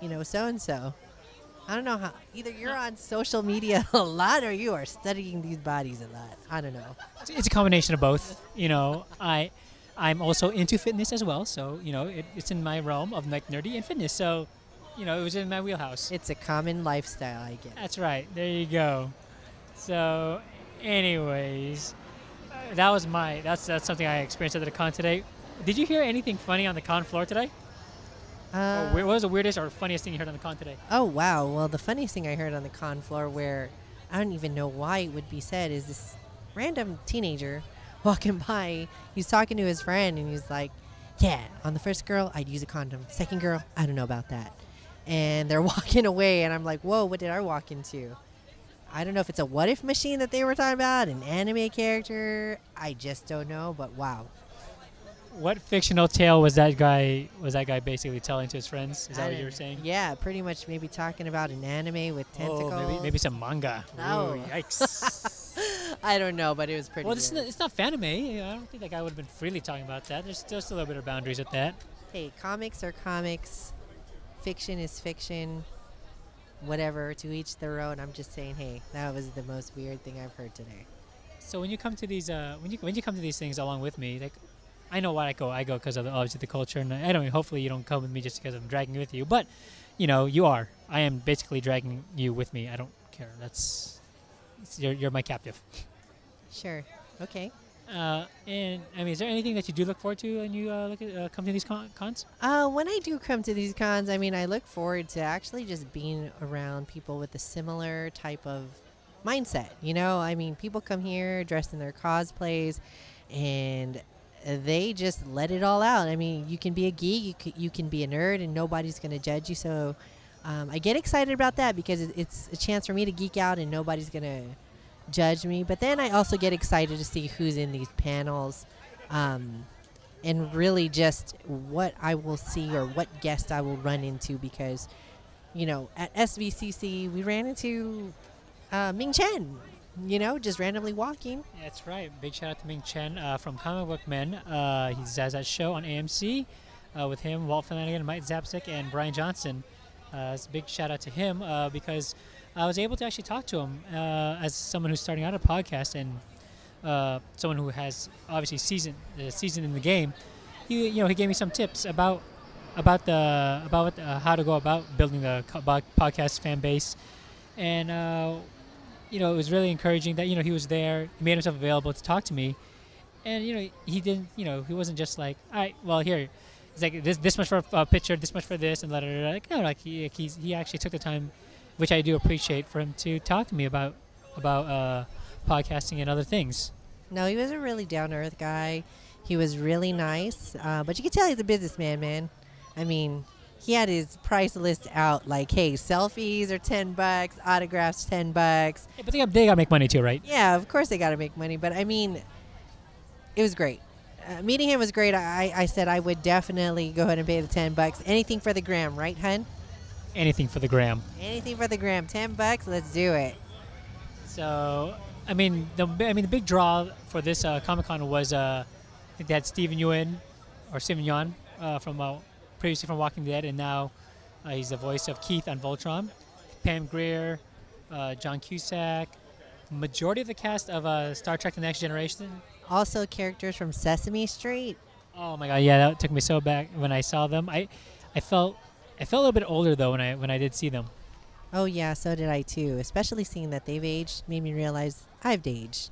you know, so and so. I don't know how. Either you're on social media a lot or you are studying these bodies a lot. I don't know. It's, a combination of both. You know, I I'm also into fitness as well, so you know it, it's in my realm of like nerdy and fitness. So, you know, it was in my wheelhouse. It's a common lifestyle, I guess. That's right. There you go. So, anyways, uh, that was my that's that's something I experienced at the con today. Did you hear anything funny on the con floor today? Uh, what was the weirdest or funniest thing you heard on the con today? Oh wow! Well, the funniest thing I heard on the con floor, where I don't even know why it would be said, is this random teenager walking by. He's talking to his friend, and he's like, "Yeah, on the first girl, I'd use a condom. Second girl, I don't know about that." And they're walking away, and I'm like, "Whoa, what did I walk into?" I don't know if it's a what if machine that they were talking about, an anime character. I just don't know, but wow. What fictional tale was that guy was that guy basically telling to his friends? Is that what you were saying? Yeah, pretty much maybe talking about an anime with tentacles. Oh, maybe maybe some manga. No. Ooh, yikes. I don't know, but it was pretty. well, it's not, it's not fanime. I don't think that guy would have been freely talking about that. There's still still a little bit of boundaries with that. hey, comics are comics, fiction is fiction, whatever, to each their own. I'm just saying, hey, that was the most weird thing I've heard today. So when you come to these, uh, when you when you come to these things along with me, like, I know why I go. I go because of the, obviously the culture, and I don't. Hopefully, you don't come with me just because I'm dragging you with you. But, you know, you are. I am basically dragging you with me. I don't care. That's you're you're my captive. Sure. Okay. Uh, and I mean, is there anything that you do look forward to when you uh, look at uh, come to these con- cons? Uh, when I do come to these cons, I mean, I look forward to actually just being around people with a similar type of mindset. You know, I mean, people come here dressed in their cosplays, and they just let it all out. I mean, you can be a geek, you can, you can be a nerd, and nobody's going to judge you. So um, I get excited about that because it, it's a chance for me to geek out, and nobody's going to judge me. But then I also get excited to see who's in these panels. Um, and really just what I will see or what guest I will run into because, you know, at SVCC we ran into uh, Ming Chen, you know, just randomly walking. That's right. Big shout out to Ming Chen uh, from Comic Book Men. Uh, he has that show on AMC uh, with him, Walt Flanagan, Mike Zapcic, and Brian Johnson. Uh, big shout out to him uh, because I was able to actually talk to him uh, as someone who's starting out a podcast and uh, someone who has obviously season uh, season in the game. He, you know, he gave me some tips about about the about how to go about building a podcast fan base, and you know, it was really encouraging that you know he was there, he made himself available to talk to me, and you know he didn't, you know, he wasn't just like, all right, well here, it's like this this much for a picture, this much for this, and da da da. Like no, like he he actually took the time, which I do appreciate for him to talk to me about about uh, podcasting and other things. No, he was a really down to earth guy. He was really nice, uh, but you can tell he's a businessman, man. I mean, he had his price list out like, hey, selfies are ten bucks, autographs ten bucks. Yeah, but they got, they got to make money too, right? Yeah, of course they got to make money, but I mean, it was great. Uh, meeting him was great. I, I said I would definitely go ahead and pay the ten bucks. Anything for the gram, right, hun? Anything for the gram. Anything for the gram. Ten bucks. Let's do it. So, I mean, the I mean the big draw for this uh, Comic Con was uh, I think they had Stephen Ewan or Steven Yeun uh, from uh, previously from Walking Dead, and now uh, he's the voice of Keith on Voltron. Pam Grier, uh, John Cusack, majority of the cast of uh, Star Trek: The Next Generation. Also, characters from Sesame Street. Oh my god, yeah, that took me so back when I saw them. I, I felt, I felt a little bit older though when I when I did see them. Oh yeah, so did I too. Especially seeing that they've aged made me realize I've aged.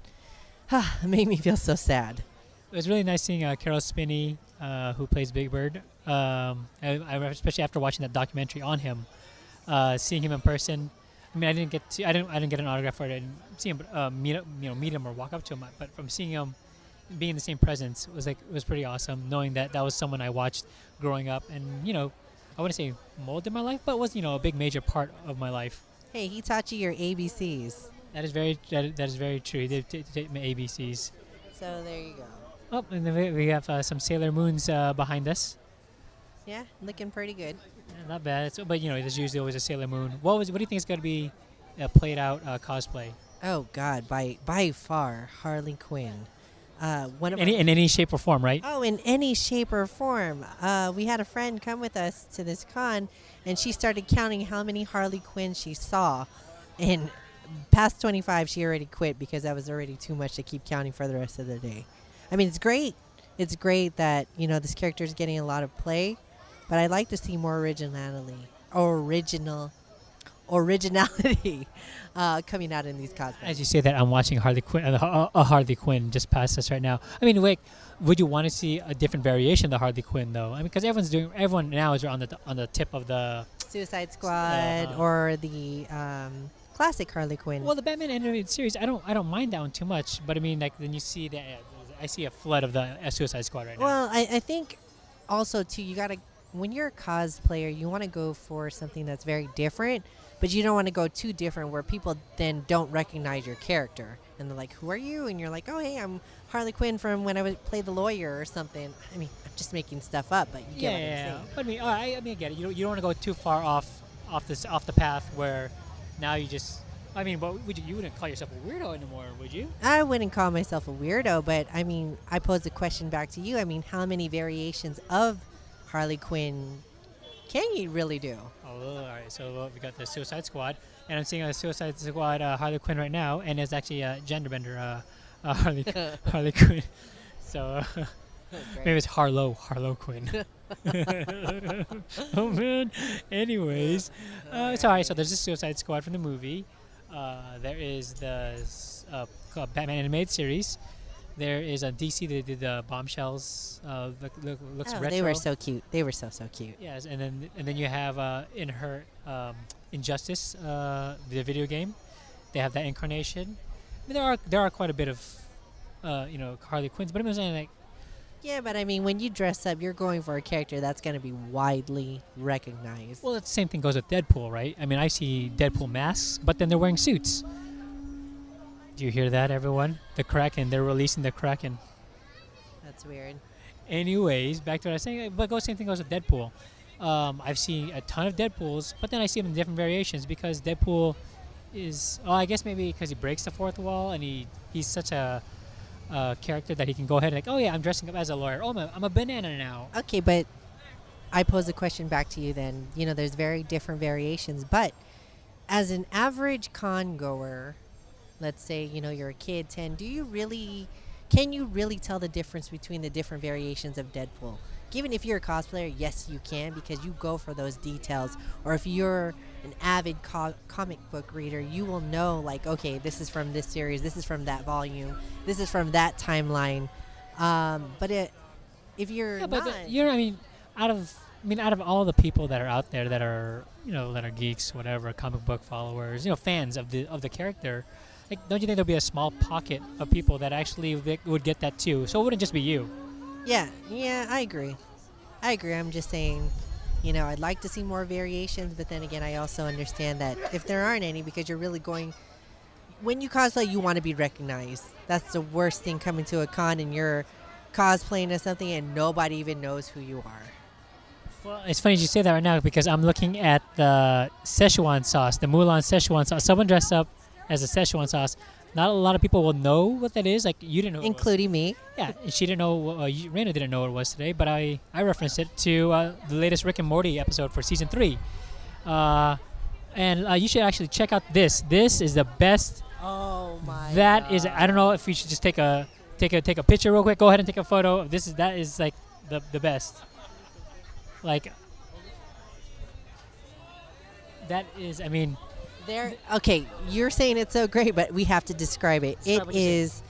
it made me feel so sad. It was really nice seeing uh, Caroll Spinney, uh, who plays Big Bird. Um, I, I, especially after watching that documentary on him, uh, seeing him in person. I mean, I didn't get to, I didn't, I didn't get an autograph for it. I didn't see him, uh, meet, up- you know, meet him or walk up to him. But from seeing him, being in the same presence was like it was pretty awesome. Knowing that that was someone I watched growing up, and you know, I wouldn't say molded my life, but was you know a big major part of my life. Hey, he taught you your ABCs. That is very that, that is very true. He did take my ABCs. So there you go. Oh, and then we, we have uh, some Sailor Moons uh, behind us. Yeah, looking pretty good. Yeah, not bad. So, but you know, there's usually always a Sailor Moon. What was? What do you think is going to be a played out uh, cosplay? Oh God, by by far Harley Quinn. Uh, one of Any, in any shape or form, right? Oh, in any shape or form. Uh, we had a friend come with us to this con, and she started counting how many Harley Quinn she saw. And past 25, she already quit because that was already too much to keep counting for the rest of the day. I mean, it's great. It's great that, you know, this character is getting a lot of play, but I'd like to see more originality. Original. Originality uh, coming out in these cosplays. As you say that, I'm watching Harley Quinn, uh, a Harley Quinn just past us right now. I mean, wait, would you want to see a different variation of the Harley Quinn though? I mean, because everyone's doing, everyone now is on the on the tip of the. Suicide Squad Uh-huh. or the um, classic Harley Quinn. Well, the Batman animated series, I don't I don't mind that one too much, but I mean, like then you see that I see a flood of the uh, Suicide Squad right now. Well, I, I think also too you gotta when you're a cosplayer, you want to go for something that's very different, but you don't want to go too different where people then don't recognize your character and they're like, "Who are you?" And you're like, "Oh, hey, I'm Harley Quinn from when I would play the lawyer or something." I mean, I'm just making stuff up, but you get what I'm yeah, saying. but I mean, I, I mean, I get it. You don't, you don't want to go too far off off this off the path where now you just. I mean, but would you, you wouldn't call yourself a weirdo anymore, would you? I wouldn't call myself a weirdo, but I mean, I pose a question back to you. I mean, how many variations of Harley Quinn can you really do? Oh, all right. So we got the Suicide Squad, and I'm seeing a Suicide Squad uh, Harley Quinn right now, and it's actually a genderbender uh, uh, Harley Harley Quinn. So maybe it's Harlow Harlow Quinn. oh man. Anyways, uh, it's all right. So there's the Suicide Squad from the movie. Uh, there is the uh, Batman animated series. There is a DC that did the bombshells. Uh, look, look, looks Oh, retro. they were so cute. They were so so cute. Yes, and then and then you have uh, in her um, Injustice, uh, the video game. They have that incarnation. I mean, there are there are quite a bit of uh, you know Harley Quinns, but I'm saying like Yeah, but I mean, when you dress up, you're going for a character that's going to be widely recognized. well, the same thing goes with Deadpool, right? I mean, I see Deadpool masks, but then they're wearing suits. Do you hear that, everyone? The Kraken, they're releasing the Kraken. That's weird. Anyways, back to what I was saying. But go same thing goes with Deadpool. Um, I've seen a ton of Deadpools, but then I see them in different variations because Deadpool is. Oh, I guess maybe because he breaks the fourth wall and he he's such a, uh character that he can go ahead and like, oh yeah, I'm dressing up as a lawyer. Oh, I'm a, I'm a banana now. Okay, but I pose a question back to you then. You know, there's very different variations, but as an average con goer, let's say, you know, you're a kid 10, do you really can you really tell the difference between the different variations of Deadpool? Given if you're a cosplayer, yes, you can because you go for those details. Or if you're an avid co- comic book reader, you will know, like, okay, this is from this series, this is from that volume, this is from that timeline. Um, but it, if you're Yeah, but not, you're. I mean, out of I mean, out of all the people that are out there that are you know that are geeks, whatever, comic book followers, you know, fans of the of the character. Like, don't you think there'll be a small pocket of people that actually would- get that too? So it wouldn't just be you. Yeah, yeah, I agree. I agree. I'm just saying, you know, I'd like to see more variations, but then again, I also understand that if there aren't any, because you're really going, when you cosplay, you want to be recognized. That's the worst thing coming to a con and you're cosplaying as something and nobody even knows who you are. Well, it's funny you say that right now because I'm looking at the Szechuan sauce, the Mulan Szechuan sauce. Someone dressed up as a Szechuan sauce. Not a lot of people will know what that is. Like you didn't know. what it was. Including me. Yeah, and she didn't know. Uh, you- Raina didn't know what it was today, but I I referenced it to uh, the latest Rick and Morty episode for season three. Uh, and uh, you should actually check out this. This is the best. Oh my That is. I don't know if we should just take a take a take a picture real quick. Go ahead and take a photo. This is that is like the the best. Like that is. I mean, There. Okay, you're saying it's so great, but we have to describe it. It what you say. is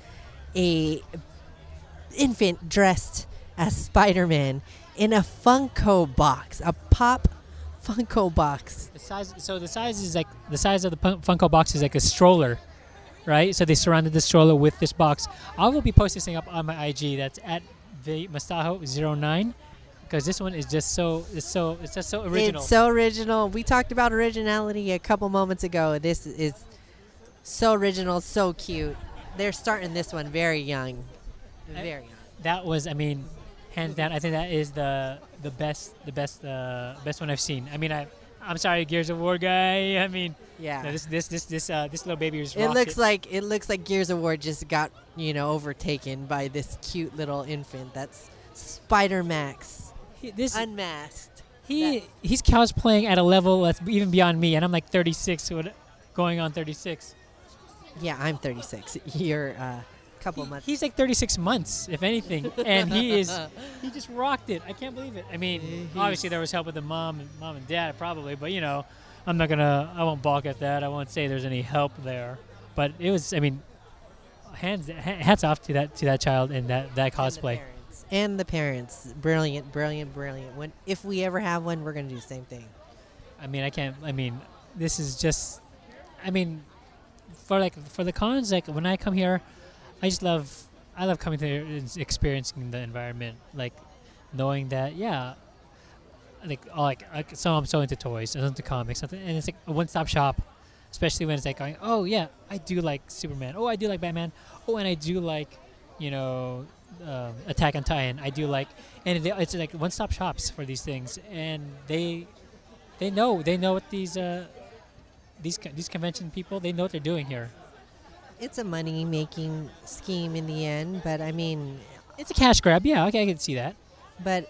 a infant dressed as Spider-Man in a Funko box, a pop Funko box. the size. So the size is like the size of the Funko box is like a stroller, right? So they surrounded the stroller with this box. I will be posting this thing up on my IG. That's at the Mastajo09 because this one is just so it's so it's just so original. It's so original. We talked about originality a couple moments ago. This is so original, so cute. They're starting this one very young, I- very young. that was, I mean, hands down. I think that is the the best the best uh, best one I've seen. I mean, I I'm sorry, Gears of War guy. I mean, Yeah. no, this this this this uh, this little baby is. it looks like it looks like Gears of War just got you know overtaken by this cute little infant. That's Spider Max this unmasked. he that- he's cosplaying at a level that's even beyond me, and I'm like 36, so going on 36. Yeah, I'm 36. You're uh, a couple He- months. he's like 36 months, if anything, and he is he just rocked it. I can't believe it. I mean, He's- obviously there was help with the mom and mom and dad probably, but you know, I'm not gonna I won't balk at that. I won't say there's any help there, but it was. I mean, hands hats off to that to that child and that that cosplay. Parents. And the parents, brilliant, brilliant, brilliant. When if we ever have one, we're gonna do the same thing. I mean, I can't. I mean, this is just. I mean, for like for the cons, like when I come here, I just love. I love coming here and experiencing the environment, like knowing that yeah, like oh, like, like so I'm so into toys, I'm into comics, something, and it's like a one-stop shop. Especially when it's like going, oh yeah, I do like Superman. Oh, I do like Batman. Oh, and I do like, you know, um, Attack on Titan. I do like, and they, it's like one-stop shops for these things, and they they know they know what these uh, these co- these convention people they know what they're doing here. It's a money making scheme in the end, but I mean, It's a cash grab, yeah. Okay, I can see that. but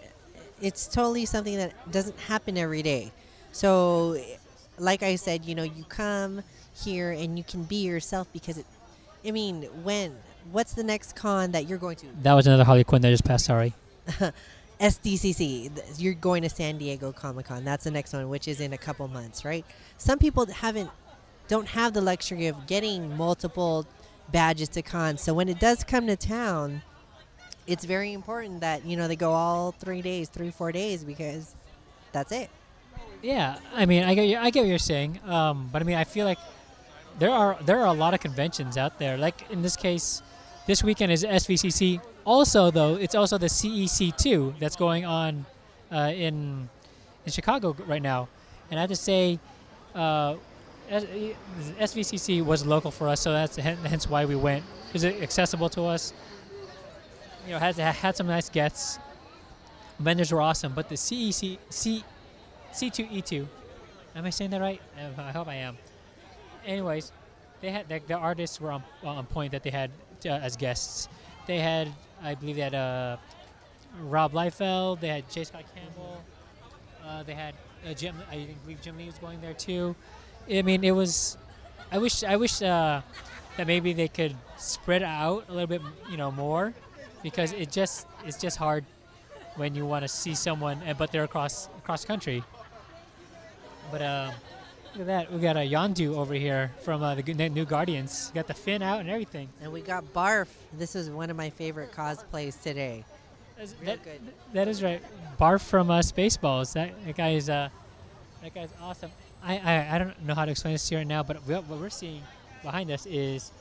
it's totally something that doesn't happen every day. So, like I said, you know, you come here and you can be yourself because it. I mean, when? What's the next con that you're going to? That was another Harley Quinn that just passed. Sorry. SDCC. You're going to San Diego Comic Con. That's the next one, which is in a couple months, right? Some people haven't, don't have the luxury of getting multiple badges to cons. So when it does come to town, it's very important that you know they go all three days, three four days, because that's it. Yeah, I mean, I get I get what you're saying, um, but I mean, I feel like there are there are a lot of conventions out there. Like in this case, this weekend is SVCC. Also, though, it's also the CEC two that's going on uh, in in Chicago right now, and I have to say, uh, SVCC was local for us, so that's hence why we went. Is it accessible to us? You know, had had some nice gets. Vendors were awesome, but the CEC C C2E2. Am I saying that right? I hope I am. Anyways, they had the, the artists were on, on point that they had uh, as guests. They had, I believe, they had uh, Rob Liefeld. They had J. Scott Campbell. Uh, they had uh, Jim. I believe Jim Lee was going there too. I mean, it was. I wish. I wish uh, that maybe they could spread out a little bit, you know, more, because it just it's just hard when you want to see someone, but they're across across country. But uh, look at that, we got a Yondu over here from uh, the New Guardians. Got the fin out and everything. And we got Barf. This is one of my favorite cosplays today. That's- Real that, good. that is right. Barf from uh, Spaceballs. That, that guy is uh, that guy's awesome. I, I, I don't know how to explain this to you right now, but what we're seeing behind us is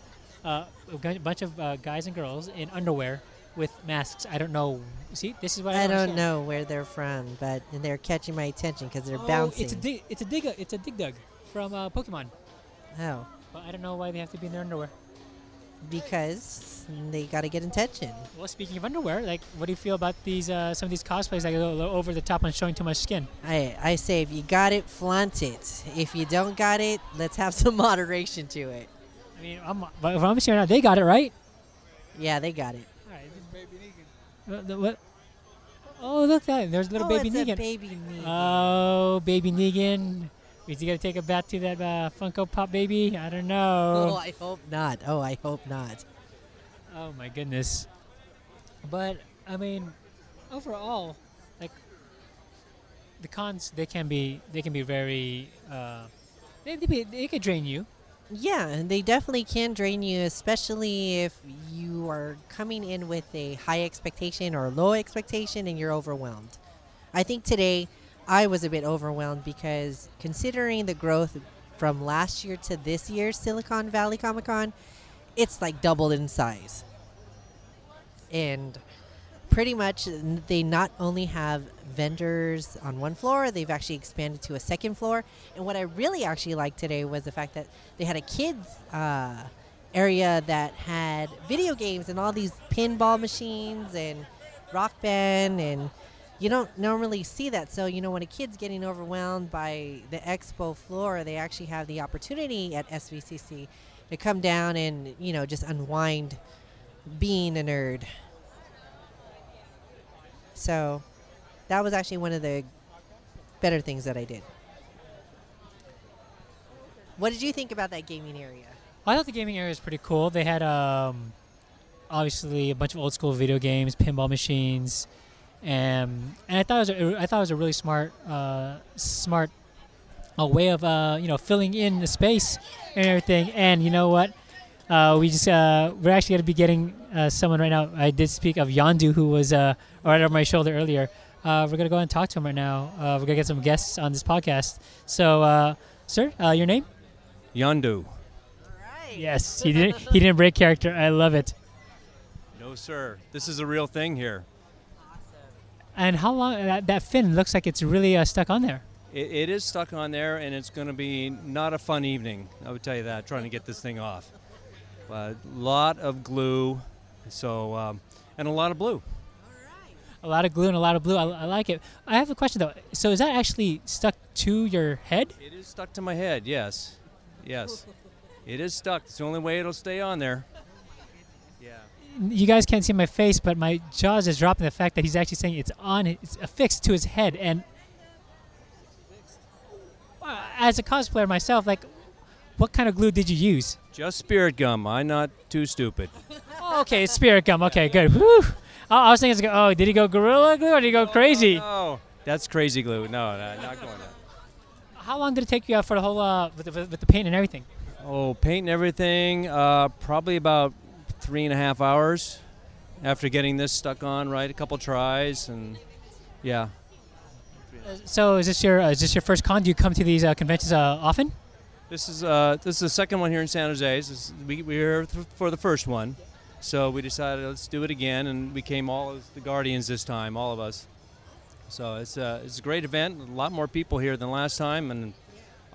uh, a bunch of uh, guys and girls in underwear with masks. I don't know. See, this is what I, I don't understand. know where they're from, but they're catching my attention because they're oh, bouncing. It's a dig. It's a dig. It's a dig dug from uh, Pokemon. oh, But I don't know why they have to be in their underwear. because they got to get attention. Well, speaking of underwear, like, what do you feel about these uh, some of these cosplays that go a little over the top and showing too much skin? I I say if you got it, flaunt it. If you don't got it, let's have some moderation to it. I mean, I'm, but if I'm seeing now, they got it right. Yeah, they got it. Uh, the- what? Oh, look that! There's little oh, baby it's a Negan. baby Negan. Oh, baby Negan. Is he gonna take a bath to that uh, Funko Pop baby? I don't know. oh. I hope not. Oh, I hope not. Oh my goodness. But I mean, overall, like the cons, they can be they can be very uh, they they, be, they could drain you. Yeah, they definitely can drain you, especially if you are coming in with a high expectation or low expectation and you're overwhelmed. I think today I was a bit overwhelmed because considering the growth from last year to this year's Silicon Valley Comic Con, it's like doubled in size. And pretty much they not only have vendors on one floor, they've actually expanded to a second floor. And what I really actually liked today was the fact that they had a kids uh, area that had video games and all these pinball machines and rock band and you don't normally see that. So, you know, when a kid's getting overwhelmed by the expo floor, they actually have the opportunity at SVCC to come down and, you know, just unwind being a nerd. So, that was actually one of the better things that I did. What did you think about that gaming area? I thought the gaming area was pretty cool. They had um, obviously a bunch of old school video games, pinball machines, and and I thought it was a, I thought it was a really smart uh, smart a way of uh, you know filling in the space and everything. And you know what? Uh, we just uh, we're actually going to be getting uh, someone right now. I did speak of Yondu, who was uh, right over my shoulder earlier. Uh, we're going to go and talk to him right now. Uh, we're going to get some guests on this podcast. So, uh, sir, uh, your name? Yondu. Right. Yes, he didn't. He didn't break character. I love it. No, sir. This is a real thing here. Awesome. And how long that, that fin looks like it's really uh, stuck on there. It, it is stuck on there, and it's going to be not a fun evening. I would tell you that, trying to get this thing off. A lot of glue, so um, and a lot of blue. A lot of glue and a lot of blue. I, I like it. I have a question though. So is that actually stuck to your head? It is stuck to my head. Yes, yes. It is stuck. It's the only way it'll stay on there. Yeah. You guys can't see my face, but my jaws is dropping. The fact that he's actually saying it's on, it's affixed to his head. And as a cosplayer myself, like, what kind of glue did you use? Just spirit gum. I'm not too stupid. Oh, okay, spirit gum. Okay, good. Whew. I, I was thinking, oh, did he go gorilla glue or did he go crazy? Oh, that's crazy glue. No, no, not going there. How long did it take you uh, for the whole uh, with, the, with the paint and everything? Oh, paint and everything. Uh, probably about three and a half hours after getting this stuck on. Right, a couple tries, and yeah. So is this your uh, is this your first con? Do you come to these uh, conventions uh, often? This is uh, this is the second one here in San Jose. This is, we we were here th- for the first one, so we decided let's do it again, and we came all as the Guardians this time, all of us. So it's a it's a great event. A lot more people here than last time, and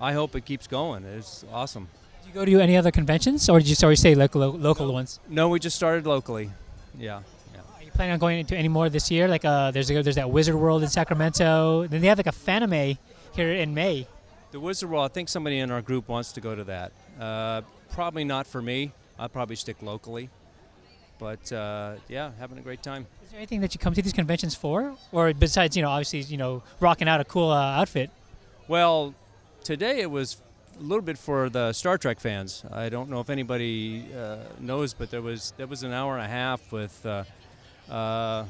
I hope it keeps going. It's awesome. Do you go to any other conventions, or did you sorry say local local ones? No, we just started locally. Yeah. yeah. Are you planning on going into any more this year? Like uh, there's a, there's that Wizard World in Sacramento. Then they have like a Fanime here in May. The Wizard World, I think somebody in our group wants to go to that. Uh, probably not for me. I'll probably stick locally. But uh, yeah, having a great time. Is there anything that you come to these conventions for, or besides you know obviously you know rocking out a cool uh, outfit? Well, today it was a little bit for the Star Trek fans. I don't know if anybody uh, knows, but there was there was an hour and a half with uh, uh,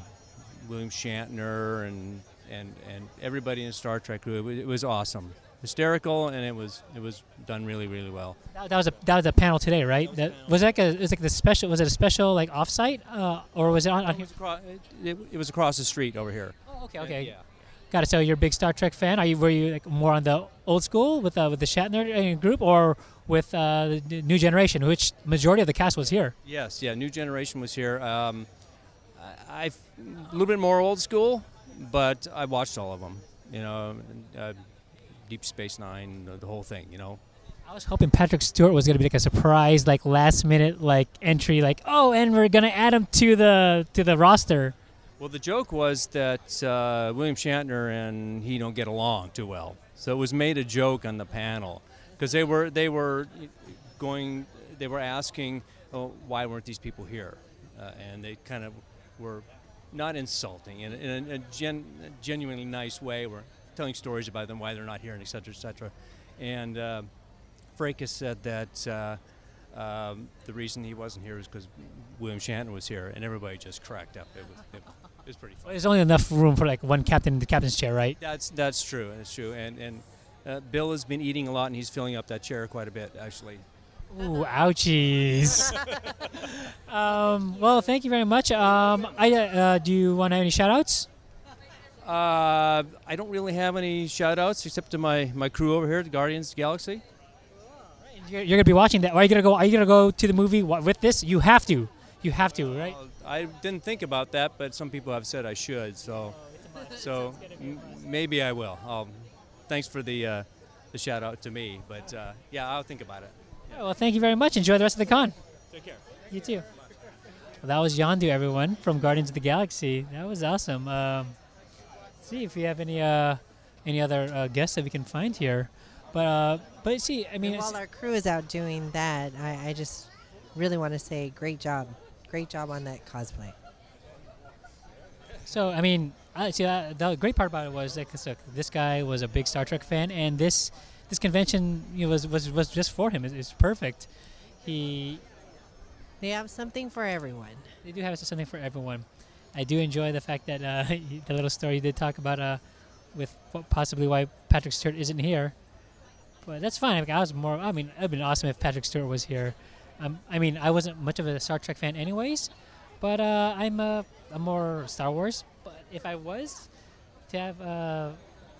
William Shatner and and and everybody in Star Trek crew. It was, it was awesome, hysterical, and it was it was done really really well. That, that was a that was a panel today, right? That was like a it was like the special. Was it a special like offsite, uh, or was it on? on It was, across, it, it was across the street over here. oh, okay, okay. Yeah. Got it. So you're a big Star Trek fan. Are you were you like more on the old school with uh, with the Shatner uh, group, or with uh, the new generation, which majority of the cast was here? Yes, yeah. New generation was here. Um, I, I've a little bit more old school, but I watched all of them. You know, uh, Deep Space Nine, the, the whole thing. You know. I was hoping Patrick Stewart was gonna be like a surprise, like last minute like entry, like oh, and we're gonna add him to the to the roster. Well, the joke was that uh, William Shatner and he don't get along too well, so it was made a joke on the panel because they were they were going they were asking oh, why weren't these people here, uh, and they kind of were not insulting in, in a, a gen, genuinely nice way. We're telling stories about them why they're not here and et cetera, et cetera. And uh, Frakes said that. Uh, um, the reason he wasn't here is because William Shatner was here, and everybody just cracked up. It was, it, it was pretty funny. There's only enough room for like one captain in the captain's chair, right? That's that's true. That's true. And and uh, Bill has been eating a lot, and he's filling up that chair quite a bit, actually. Ooh, ouchies. um, well, thank you very much. Um, I, uh, do you want to have any shout outs? Uh, I don't really have any shout outs except to my, my crew over here, the Guardians of the Galaxy. You're, you're gonna be watching that. Are you gonna go? Are you gonna go to the movie with this? You have to. You have to, right? Uh, I didn't think about that, but some people have said I should, so so m- maybe I will. Um, thanks for the uh, the shout out to me, but uh, yeah, I'll think about it. Yeah, well, thank you very much. Enjoy the rest of the con. Take care. You too. Well, that was Yondu, everyone, from Guardians of the Galaxy. That was awesome. Um, see if we have any uh, any other uh, guests that we can find here. But uh, but see, I mean, And while our crew is out doing that, I, I just really want to say great job. Great job on that cosplay. So I mean, I see uh, the great part about it was that 'cause, look, this guy was a big Star Trek fan, and this this convention you know, was was was just for him. It's, it's perfect. He They have something for everyone. they do have something for everyone. I do enjoy the fact that uh, the little story you did talk about uh, with possibly why Patrick Stewart isn't here. But that's fine. I was more. I mean, it'd been awesome if Patrick Stewart was here. Um, I mean, I wasn't much of a Star Trek fan, anyways. But uh, I'm a I'm more Star Wars. But if I was to have uh,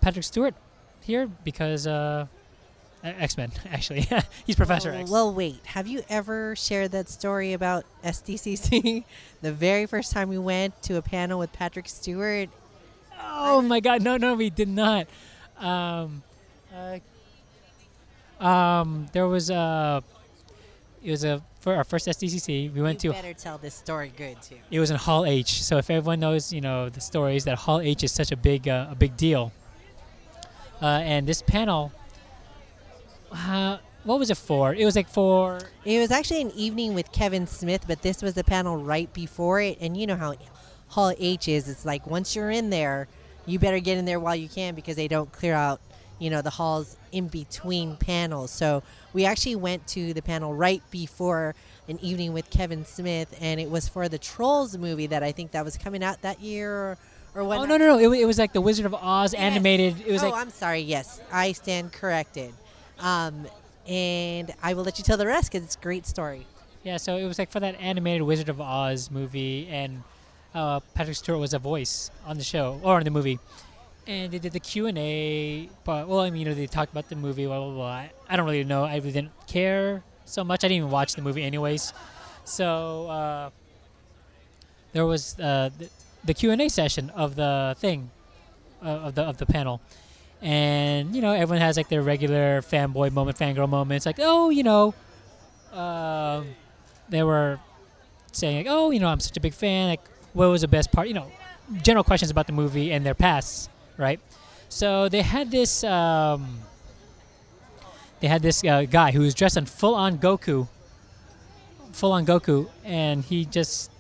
Patrick Stewart here, because uh, X Men actually, he's Professor well, X. well, wait. Have you ever shared that story about SDCC? the very first time we went to a panel with Patrick Stewart. Oh my God! No, no, we did not. Um, uh, um, there was a. It was a for our first SDCC. We went you to. better tell this story good too. It was in Hall H. So if everyone knows, you know, the stories that Hall H is such a big uh, a big deal. Uh, and this panel. Uh, what was it for? It was like for. It was actually an evening with Kevin Smith, but this was the panel right before it. And you know how Hall H is. It's like once you're in there, you better get in there while you can because they don't clear out, you know, the halls in between panels. So we actually went to the panel right before an evening with Kevin Smith, and it was for the Trolls movie that I think that was coming out that year or, or when. Oh no no no! It, it was like the Wizard of Oz Yes. animated. It was oh, like I'm sorry. Yes, I stand corrected. Um, and I will let you tell the rest because it's a great story. Yeah, so it was like for that animated Wizard of Oz movie, and uh, Patrick Stewart was a voice on the show or in the movie, and they did the Q and A. But well, I mean, you know, they talked about the movie. Blah blah blah. I, I don't really know. I really didn't care so much. I didn't even watch the movie anyways. So uh, there was uh, the, the Q and A session of the thing, uh, of the of the panel. And you know everyone has like their regular fanboy moment, fangirl moment. It's like, oh, you know, um, they were saying like, "Oh, you know, I'm such a big fan. Like, what was the best part?" You know, general questions about the movie and their pasts, right? So they had this. Um, they had this uh, guy who was dressed in full-on Goku, full-on Goku, and he just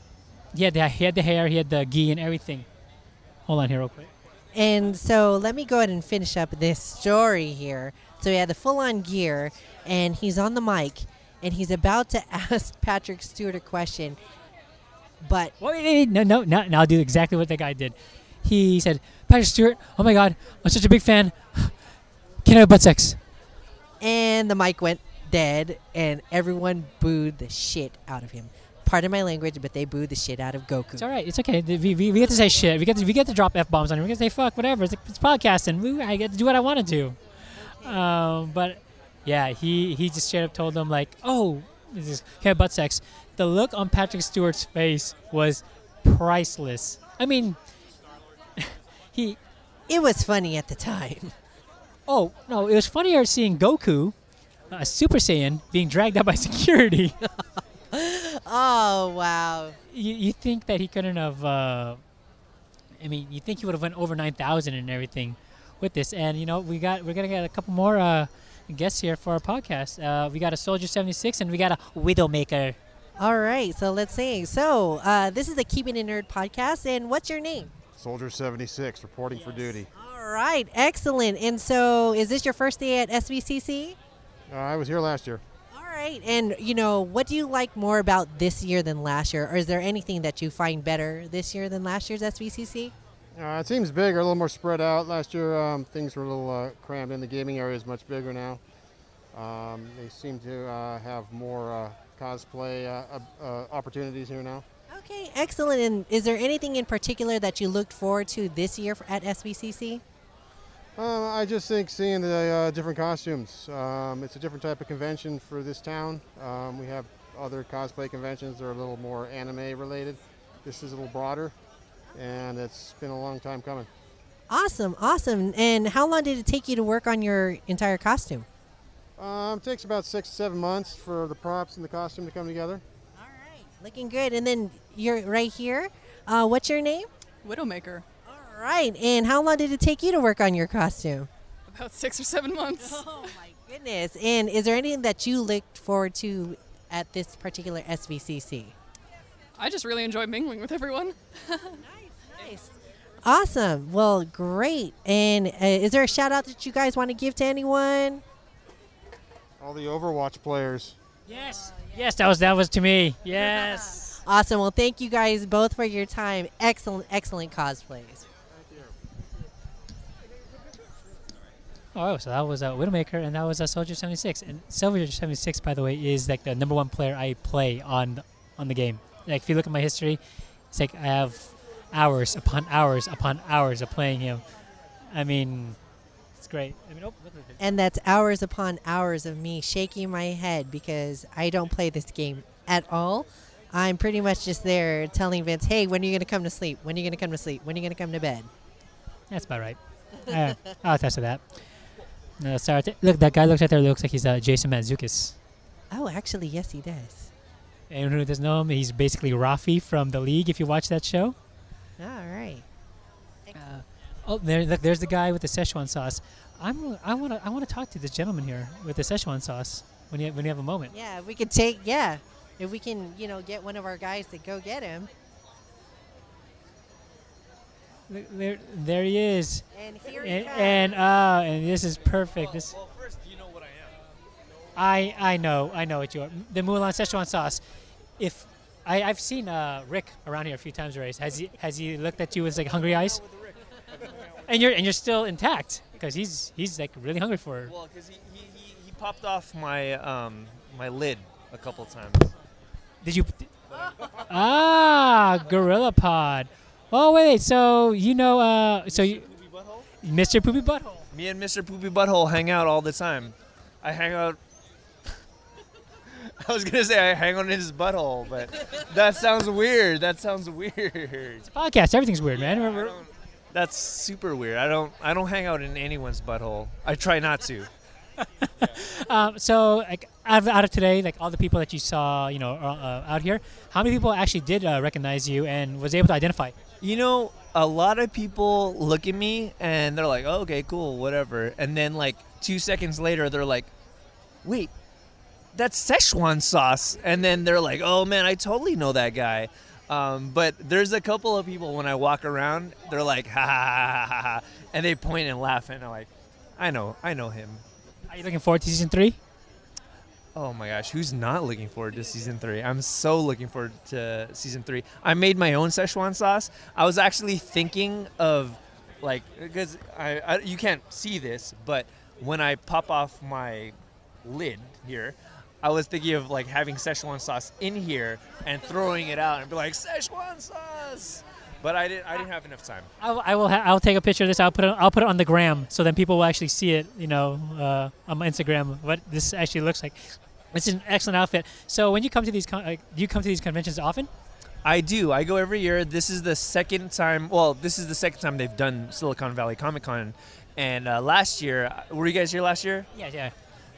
he he had the hair, he had the gi and everything. Hold on here, real quick. And so let me go ahead and finish up this story here. So he had the full on gear, and he's on the mic, and he's about to ask Patrick Stewart a question. But Wait, wait, no, no, no, now I'll do exactly what that guy did. He said, Patrick Stewart, oh my God, I'm such a big fan. Can I have butt sex? and the mic went dead, and everyone booed the shit out of him. Pardon my language, but they booed the shit out of Goku. It's all right. It's okay. We, we, we get to say shit. We get to, we get to drop f bombs on him. We get to say fuck, whatever. It's, it's podcasting. We, I get to do what I want to do. Um, but yeah, he he just straight up told them like, oh, this is I butt sex. The look on Patrick Stewart's face was priceless. I mean, he It was funny at the time. Oh no! It was funnier seeing Goku, a Super Saiyan, being dragged out by security. Oh wow! you, you think that he couldn't have? Uh, I mean, you think he would have went over nine thousand and everything with this, and you know we got we're gonna get a couple more uh, guests here for our podcast. Uh, we got a Soldier seventy six and we got a Widowmaker. All right, so let's see. So uh, this is the Keeping It Nerd podcast, and what's your name? Soldier 76 reporting for duty. All right, excellent. And so, is this your first day at SVCC? Uh, I was here last year. Right, and you know, what do you like more about this year than last year, or is there anything that you find better this year than last year's SVCC? Uh, it seems bigger, a little more spread out. Last year, um, things were a little uh, crammed in. The gaming area is much bigger now. Um, they seem to uh, have more uh, cosplay uh, uh, opportunities here now. Okay, excellent. And is there anything in particular that you looked forward to this year at SVCC? Um, I just think seeing the uh, different costumes. Um, it's a different type of convention for this town. Um, we have other cosplay conventions that are a little more anime related. This is a little broader, and it's been a long time coming. Awesome, awesome. And how long did it take you to work on your entire costume? Um, it takes about six to seven months for the props and the costume to come together. All right, looking good. And then you're right here. Uh, what's your name? Widowmaker. All All right. And how long did it take you to work on your costume? About six or seven months. Oh my goodness. And is there anything that you looked forward to at this particular SVCC? I just really enjoy mingling with everyone. Nice. Nice. Awesome. Well, great. And uh, is there a shout out that you guys want to give to anyone? All the Overwatch players. Yes. Yes, that was that was to me. Yes. Awesome. Well, thank you guys both for your time. Excellent, excellent cosplays. Oh, so that was a Widowmaker, and that was a Soldier 76. And Soldier 76, by the way, is like the number one player I play on the, on the game. Like if you look at my history, it's like I have hours upon hours upon hours of playing him. I mean, it's great. I mean, oh, look at this. And that's hours upon hours of me shaking my head because I don't play this game at all. I'm pretty much just there telling Vince, hey, when are you going to come to sleep? When are you going to come to sleep? When are you going to come to bed? That's about right. uh, I'll attest to that. Uh, sorry, t- look, that guy looks right there. Looks like he's uh, Jason Mantzoukas. Oh, actually, yes, he does. Anyone who doesn't know him, he's basically Rafi from the league. If you watch that show. All right. Uh, oh, there, look, there's the guy with the Szechuan sauce. I'm, I want to, I want to talk to this gentleman here with the Szechuan sauce when you, when you have a moment. Yeah, we could take, yeah, if we can, you know, get one of our guys to go get him. Look, There, there he is, And here he and comes. and uh, and this is perfect. This, Well, first, you know what I am. I, I know, I know what you are. The Mulan Szechuan sauce. If I, I've seen uh, Rick around here a few times already. Has he, has he looked at you with like hungry eyes? And you're, and you're still intact because he's, he's like really hungry for. Well, because he, he, he, he popped off my um my lid a couple times. Did you? ah, Gorilla Pod. Oh wait, so you know, uh, so you, Poopy butthole. Mr. Poopy Butthole. Me and Mr. Poopy Butthole hang out all the time. I hang out. I was gonna say I hang out in his butthole, but that sounds weird. That sounds weird. Podcast. Everything's weird, man. That's super weird. I don't. I don't hang out in anyone's butthole. I try not to. Um, so, like, out of, out of today, like all the people that you saw, you know, uh, uh, out here, how many people actually did uh, recognize you and was able to identify? You know, a lot of people look at me and they're like, oh, "Okay, cool, whatever," and then like two seconds later, they're like, "Wait, that's Szechuan sauce," and then they're like, "Oh man, I totally know that guy." Um, but there's a couple of people when I walk around, they're like, "Ha ha ha ha ha,", ha," and they point and laugh, and I'm like, "I know, I know him." Are you looking forward to season three? Oh my gosh, who's not looking forward to season three? I'm so looking forward to season three. I made my own Szechuan sauce. I was actually thinking of, like, because I, I you can't see this, but when I pop off my lid here, I was thinking of like having Szechuan sauce in here and throwing it out and be like Szechuan sauce. But I didn't. I didn't have enough time. I will. I will. Ha- I'll take a picture of this. I'll put it. I'll put it on the gram so then people will actually see it. You know, uh, on my Instagram, what this actually looks like. It's an excellent outfit. So when you come to these, con- uh, do you come to these conventions often? I do. I go every year. This is the second time. Well, this is the second time they've done Silicon Valley Comic Con. And uh, last year, were you guys here last year? Yeah, yeah.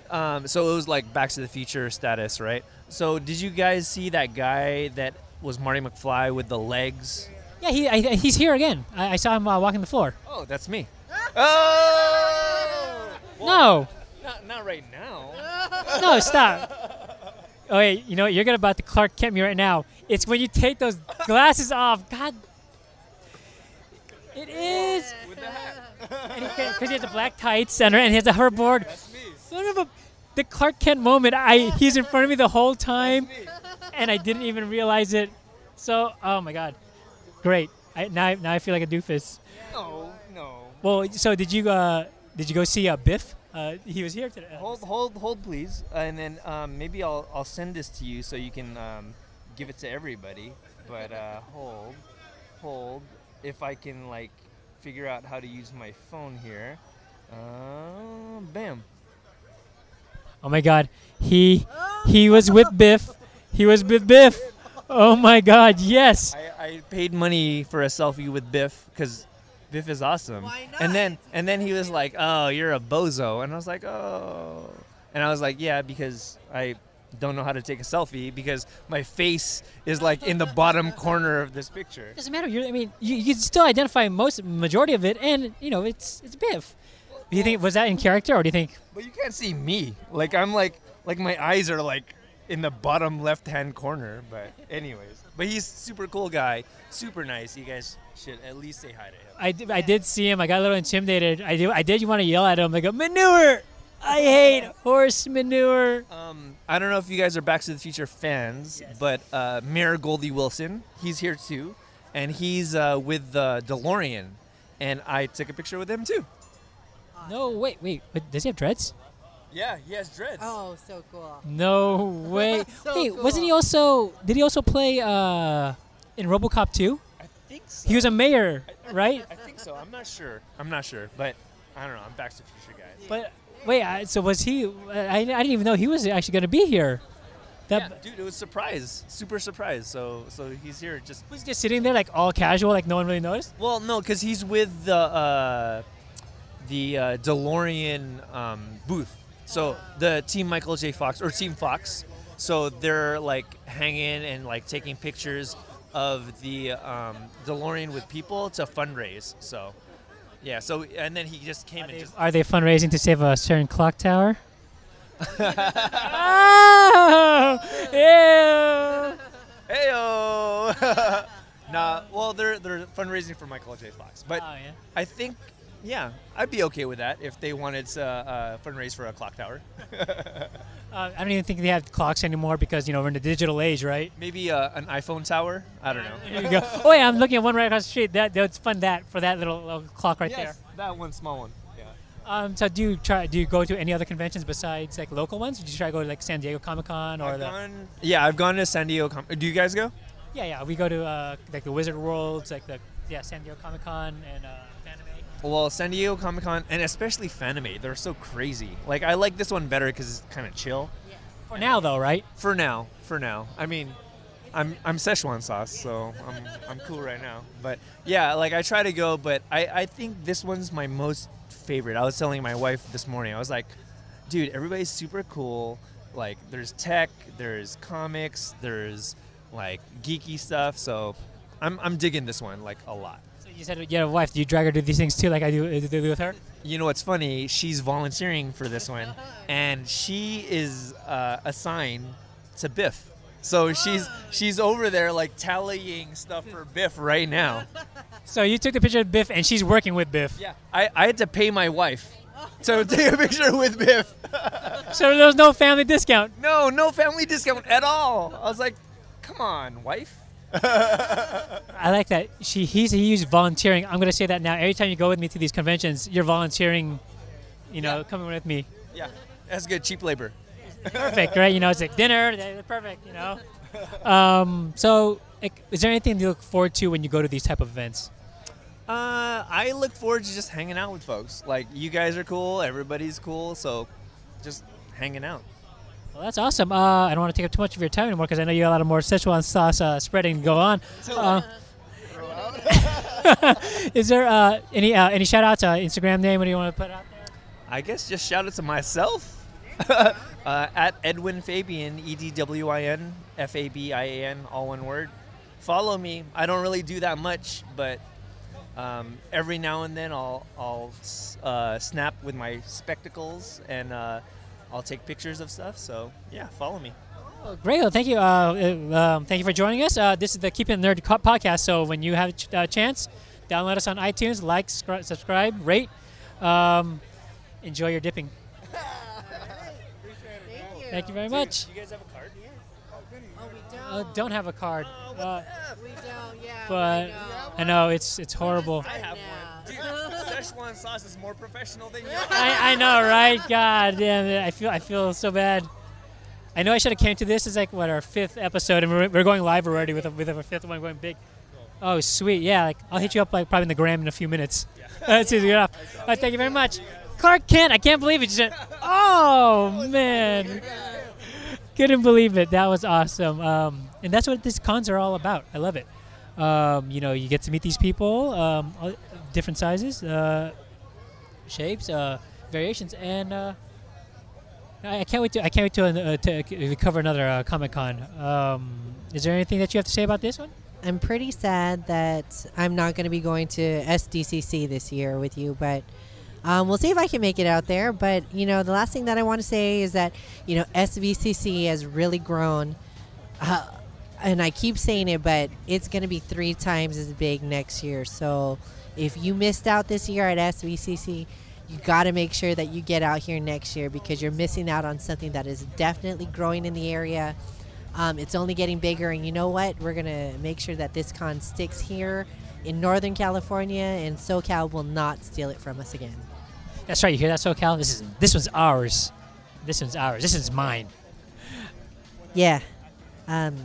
Um, so it was like Back to the Future status, right? So did you guys see that guy that was Marty McFly with the legs? Yeah, he, I, he's here again. I, I saw him uh, walking the floor. Oh, that's me. Oh! No, Not, not right now. no, stop. Oh wait, you know what? You're gonna about to Clark Kent me right now. It's when you take those glasses off. God, it is. With the hat. Because he has the black tights and, and he has a hoverboard. Son of a, the Clark Kent moment. I he's in front of me the whole time, and I didn't even realize it. So, oh my God, great. I, now, I- now I feel like a doofus. No, no. Well, so did you uh, did you go see uh, Biff? Uh, he was here today. Hold, hold, hold, please, and then um, maybe I'll I'll send this to you so you can um, give it to everybody. But uh, hold, hold. If I can like figure out how to use my phone here. Uh, bam. Oh my God, he he was with Biff. He was with Biff. Oh my God, yes. I, I paid money for a selfie with Biff because Biff is awesome. Why not? And then and then he was like, "Oh, you're a bozo," and I was like, "Oh," and I was like, "Yeah," because I don't know how to take a selfie because my face is like in the bottom corner of this picture. doesn't matter. You're, I mean, you, you can still identify most majority of it, and you know it's it's Biff. Do you think was that in character, or do you think? But you can't see me. Like I'm like like my eyes are like in the bottom left hand corner. But anyways, but he's super cool guy, super nice. You guys should at least say hi to him. I, did- I did see him. I got a little intimidated. I do. I did want to yell at him. Like, manure. I hate horse manure. Um, I don't know if you guys are Back to the Future fans, but uh, Mayor Goldie Wilson, he's here too, and he's uh, with the DeLorean, and I took a picture with him too. No, wait, wait. But does he have dreads? Yeah, he has dreads. Oh, so cool. No way. So wait, wasn't he also? Did he also play uh, in RoboCop 2? I think so. He was a mayor, right? I think so. I'm not sure. I'm not sure, but I don't know. I'm Back to the Future guy. But wait, I, so was he? I, I didn't even know he was actually going to be here. That yeah, dude, it was surprise, super surprise. So, so he's here. Just was he just sitting there like all casual, like no one really noticed. well, no, because he's with the uh, the uh, DeLorean um, booth. So the Team Michael J. Fox or Team Fox. So they're like hanging and like taking pictures of the um, DeLorean with people to fundraise. So, yeah. So and then he just came and just Are they fundraising to save a certain clock tower? oh, ew. Heyo. nah. Well, they're they're fundraising for Michael J. Fox, but Oh, yeah. I think, yeah, I'd be okay with that if they wanted to uh, fundraise for a clock tower. Uh, I don't even think they have clocks anymore because you know we're in the digital age, right? Maybe uh, an iPhone tower. I don't know. There you go. Oh yeah, I'm looking at one right across the street. That that's fun. That for that little, little clock right yes, that one small one. Yeah. Um, so do you try? Do you go to any other conventions besides like local ones? Did you try to go to like San Diego Comic Con or I've the? gone, yeah, I've gone to San Diego. Com- Do you guys go? Yeah, yeah. We go to uh, like the Wizard Worlds, like the yeah San Diego Comic Con and uh, Anime. Well, San Diego Comic Con and especially Fanime, they're so crazy. Like I like this one better because it's kind of chill. For now though, right? For now, for now. I mean, I'm I'm Szechuan sauce, so I'm I'm cool right now. But yeah, like I try to go, but I I think this one's my most favorite. I was telling my wife this morning. I was like, dude, everybody's super cool. Like there's tech, there's comics, there's like geeky stuff. So I'm I'm digging this one like a lot. You said you have a wife. Do you drag her to these things too, like I do, do with her? You know what's funny? She's volunteering for this one, and she is uh, assigned to Biff. So she's she's over there like tallying stuff for Biff right now. So you took the picture of Biff, and she's working with Biff. Yeah, I, I had to pay my wife to take a picture with Biff. So there was no family discount. No, no family discount at all. I was like, come on, wife. I like that. She he's he used volunteering. I'm gonna say that now. Every time you go with me to these conventions, you're volunteering. You know, Yeah. coming with me. Yeah, that's good, cheap labor. Perfect, right? You know, it's like dinner. they're Perfect. You know. Um, so, is there anything you look forward to when you go to these type of events? Uh, I look forward to just hanging out with folks. Like you guys are cool, everybody's cool, so just hanging out. Well, that's awesome. Uh, I don't want to take up too much of your time anymore because I know you got a lot of more Szechuan sauce uh, spreading to go on. Uh, is there uh, any uh, any shout outs? Uh, Instagram name? What do you want to put out there? I guess just shout out to myself. uh, at Edwin Fabian, E D W I N F A B I A N, all one word. Follow me. I don't really do that much, but um, every now and then I'll, I'll uh, snap with my spectacles and uh, I'll take pictures of stuff. So, yeah, follow me. Oh, great. Well, thank you. Uh, uh, um, thank you for joining us. Uh, this is the Keeping It Nerd podcast. So when you have a ch- uh, chance, download us on iTunes, like, scri- subscribe, rate. Um, enjoy your dipping. Thank you. Thank you very much. You guys have a card? Oh, we don't. Uh, don't have a card, uh, we don't. Yeah. but we don't. I know it's it's horrible. I have Yeah. one. Szechuan sauce is more professional than you. I, I know, right? God damn it! I feel I feel so bad. I know I should have came to this. It's like what our fifth episode, and we're, we're going live already with a, with our fifth one going big. Oh, sweet! Yeah, like I'll hit you up like probably in the gram in a few minutes. That's easy enough. All right, thank you very much, Clark Kent. I can't believe it. Said, oh man, couldn't believe it. That was awesome. Um, and that's what these cons are all about. I love it. Um, you know, you get to meet these people, um, all- different sizes. Uh, shapes, uh, variations, and uh, I, I can't wait to I can't wait to uh, to cover another uh, Comic Con. Um, is there anything that you have to say about this one? I'm pretty sad that I'm not going to be going to SDCC this year with you, but um, we'll see if I can make it out there. But you know, the last thing that I want to say is that you know SVCC has really grown, uh, and I keep saying it, but it's going to be three times as big next year. So if you missed out this year at SVCC, you got to make sure that you get out here next year because you're missing out on something that is definitely growing in the area. Um, it's only getting bigger, and you know what? We're gonna make sure that this con sticks here in Northern California, and SoCal will not steal it from us again. That's right. You hear that, SoCal? This is this one's ours. This one's ours. This is mine. Yeah. Um,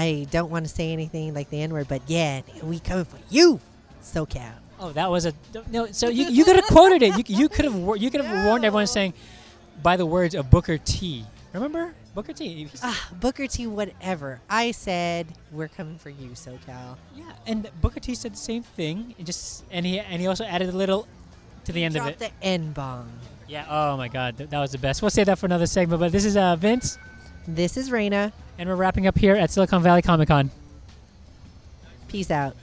I don't want to say anything like the N word, but yeah, we coming for you, SoCal. Oh, that was a no. So you, you could have quoted it. You, you could have you could have warned everyone saying by the words of Booker T. Remember Booker T? Ah, Booker T, whatever. I said we're coming for you, SoCal. yeah, and Booker T said the same thing. And just and he and he also added a little to the end Drop of it. the N bomb. Yeah. Oh my God, th- that was the best. We'll save that for another segment. But this is uh, Vince, This is Raina. And we're wrapping up here at Silicon Valley Comic Con. Peace out.